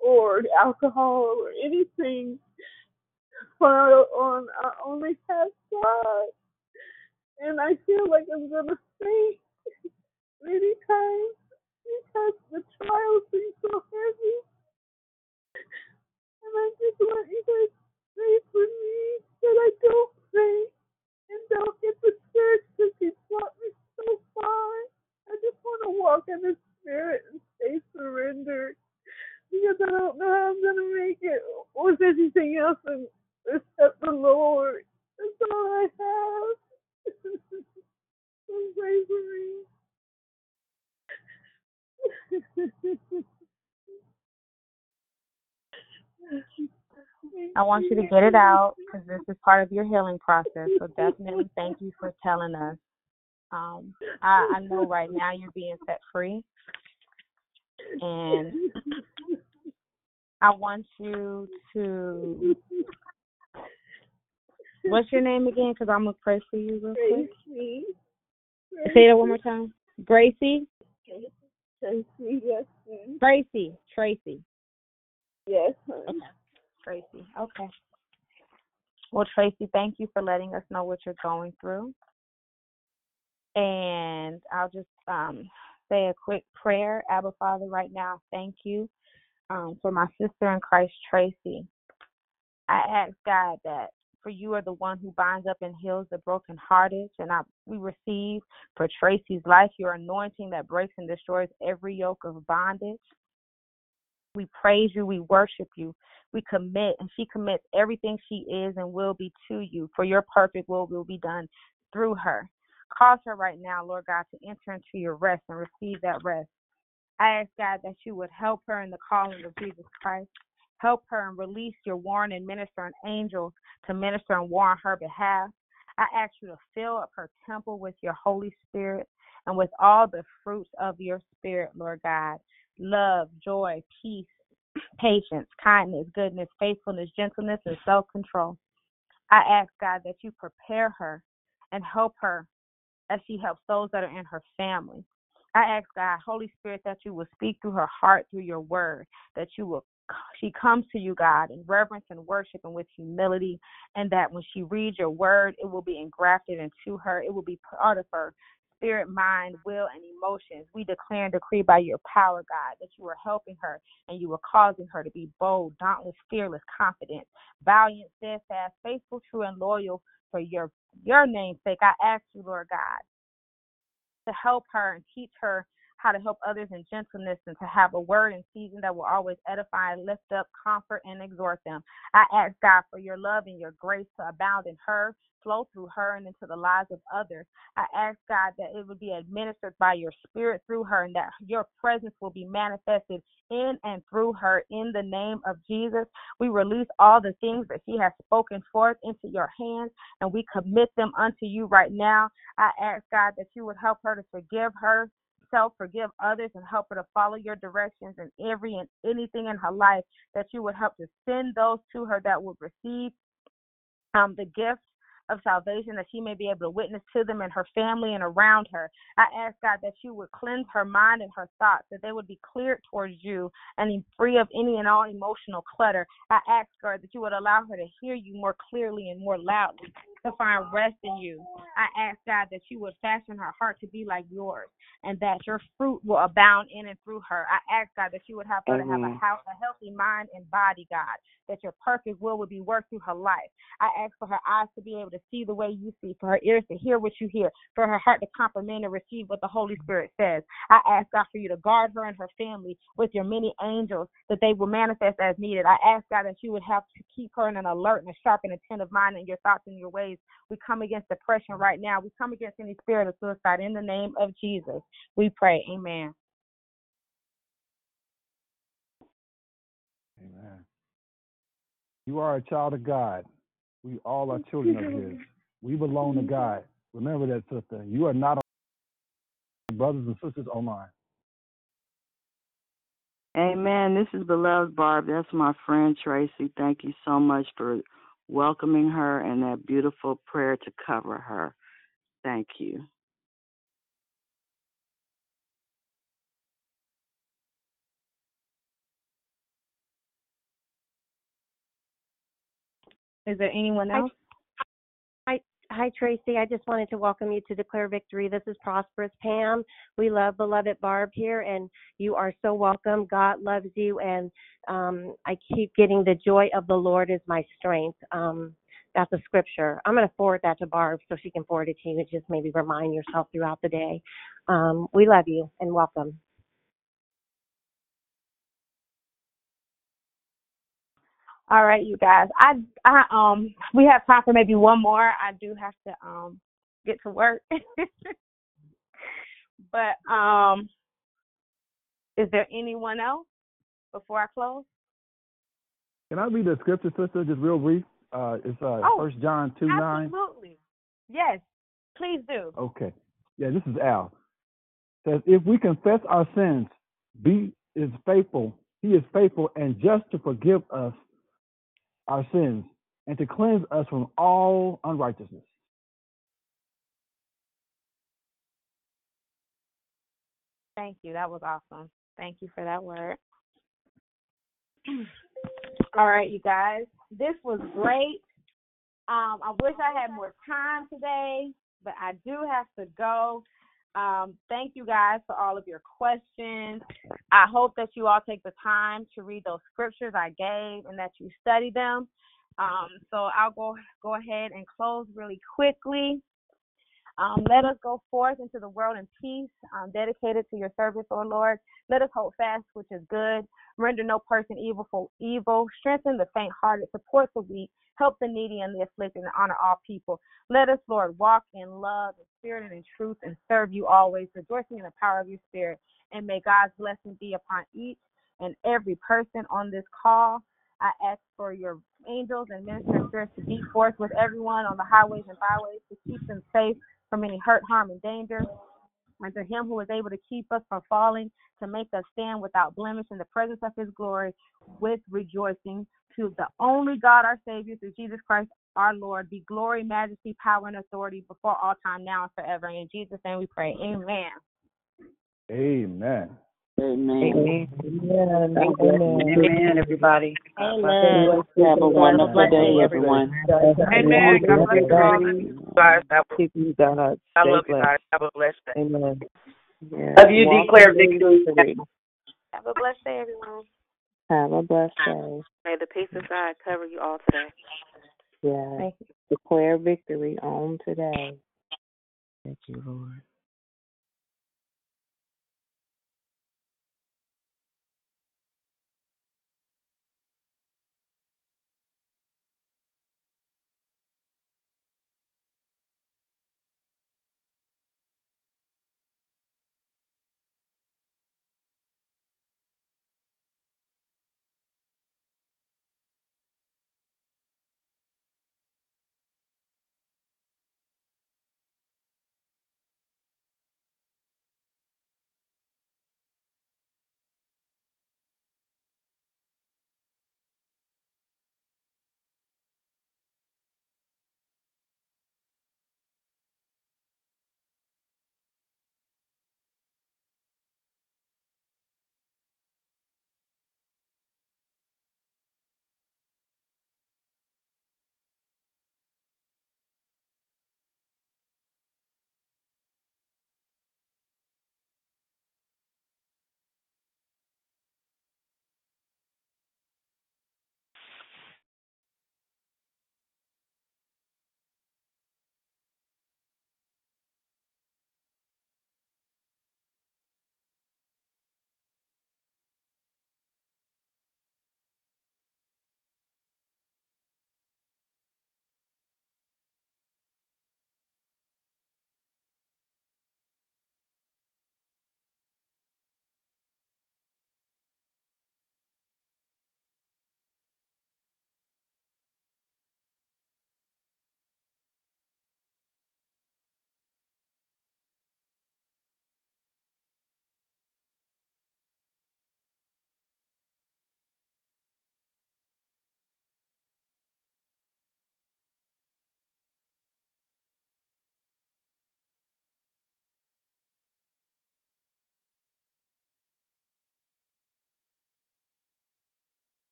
or alcohol or anything. But on I only have God, and I feel like I'm gonna faint many times because the trials seem so heavy. And I just want you guys pray for me that I don't faint and don't get the discouraged because He brought me so far. I just want to walk in the Spirit and stay surrendered because I don't know how I'm gonna make it with anything else except the Lord. That's all I have. (laughs) so pray for me. (laughs) I want you to get it out because this is part of your healing process. So definitely thank you for telling us. Um, I, I know right now you're being set free, and I want you to. What's your name again? Because I'm gonna pray for you real quick. Tracy. Say that one more time. Gracie. Tracy, yes. Tracy. Tracy. Yes. Okay. Tracy. Okay. Well, Tracy, thank you for letting us know what you're going through. And I'll just um say a quick prayer. Abba Father, right now, thank you um, for my sister in Christ, Tracy. I ask God that for you are the one who binds up and heals the brokenhearted. And I, we receive for Tracy's life your anointing that breaks and destroys every yoke of bondage. We praise you. We worship you. We commit, and she commits everything she is and will be to you. For your perfect will will be done through her. Cause her right now, Lord God, to enter into your rest and receive that rest. I ask God that you would help her in the calling of Jesus Christ. Help her and release your warring and ministering angels to minister and war on her behalf. I ask you to fill up her temple with your Holy Spirit and with all the fruits of your Spirit, Lord God love, joy, peace, patience, kindness, goodness, faithfulness, gentleness, and self control. I ask God that you prepare her and help her as she helps those that are in her family. I ask God, Holy Spirit, that you will speak through her heart through your word, that you will she comes to you, God, in reverence and worship and with humility, and that when she reads your word, it will be engrafted into her. It will be part of her spirit, mind, will, and emotions. We declare and decree by your power, God, that you are helping her and you are causing her to be bold, dauntless, fearless, confident, valiant, steadfast, faithful, true, and loyal for your your name's sake. I ask you, Lord God, to help her and teach her how to help others in gentleness and to have a word in season that will always edify, lift up, comfort, and exhort them. I ask God for your love and your grace to abound in her, flow through her and into the lives of others. I ask God that it would be administered by your spirit through her and that your presence will be manifested in and through her in the name of Jesus. We release all the things that she has spoken forth into your hands and we commit them unto you right now. I ask God that you would help her to forgive her self, forgive others, and help her to follow your directions in every and anything in her life, that you would help to send those to her that would receive um, the gift of salvation that she may be able to witness to them and her family and around her. I ask God that you would cleanse her mind and her thoughts, that they would be cleared towards you and free of any and all emotional clutter. I ask God that you would allow her to hear you more clearly and more loudly, to find rest in you. I ask God that you would fashion her heart to be like yours and that your fruit will abound in and through her. I ask God that you would have her to have a, house, a healthy mind and body, God, that your perfect will would be worked through her life. I ask for her eyes to be able to see the way you see, for her ears to hear what you hear, for her heart to comprehend and receive what the Holy Spirit says. I ask God for you to guard her and her family with your many angels, that they will manifest as needed. I ask God that you would have to keep her in an alert and a sharp and attentive mind in your thoughts and your ways. We come against depression right now. We come against any spirit of suicide in the name of Jesus. We pray. Amen. Amen. You are a child of God. We all are children of His. We belong to God. Remember that, sister. You are not brothers and sisters online. Amen. This is beloved Barb. That's my friend Tracy. Thank you so much for welcoming her and that beautiful prayer to cover her. Thank you. Is there anyone else? Hi, hi, Tracy. I just wanted to welcome you to Declare Victory. This is Prosperous Pam. We love beloved Barb here, and you are so welcome. God loves you, and um, I keep getting the joy of the Lord is my strength. Um, that's a scripture. I'm going to forward that to Barb so she can forward it to you and just maybe remind yourself throughout the day. Um, we love you and welcome. All right, you guys. I I um we have time for maybe one more. I do have to um get to work. (laughs) but um is there anyone else before I close? Can I read the scripture, sister, just real brief? Uh, it's uh, Oh, First John 2 9. Absolutely. Yes. Please do. Okay. Yeah, this is Al. says, if we confess our sins, be is faithful. He is faithful and just to forgive us our sins and to cleanse us from all unrighteousness. Thank you. That was awesome. Thank you for that word. (clears throat) All right, you guys. This was great. Um, I wish I had more time today, but I do have to go. Um, thank you guys for all of your questions. I hope that you all take the time to read those scriptures I gave and that you study them. Um, so I'll go go ahead and close really quickly. Um, let us go forth into the world in peace, um, dedicated to your service, O Lord. Let us hold fast, which is good. Render no person evil for evil. Strengthen the faint-hearted. Support the weak. Help the needy and the afflicted, and honor all people. Let us, Lord, walk in love and spirit and in truth, and serve you always, rejoicing in the power of your Spirit. And may God's blessing be upon each and every person on this call. I ask for your angels and ministering spirits to be forth with everyone on the highways and byways to keep them safe from any hurt, harm, and danger. And to him who is able to keep us from falling, to make us stand without blemish in the presence of his glory with rejoicing. To the only God, our Savior, through Jesus Christ, our Lord, be glory, majesty, power, and authority before all time, now and forever. In Jesus' name we pray. Amen. Amen. Amen. Amen. Amen, everybody. Amen. Have a wonderful day, everyone. Amen. God bless you all. You guys have a, Keep you God. I Stay love you blessed. guys. Have a blessed day. Amen. Yeah. Love you, Walk declare in victory. Have a blessed day, everyone. Have a blessed day. May the peace mm. of God cover you all today. Yeah. Declare victory on today. Thank you, Lord.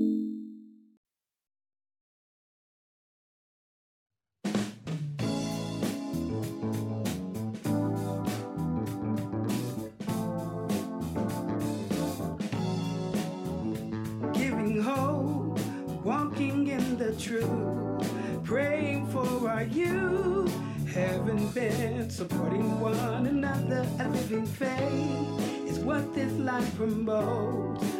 Giving hope, walking in the truth, praying for our youth, having been supporting one another, a living faith is what this life promotes.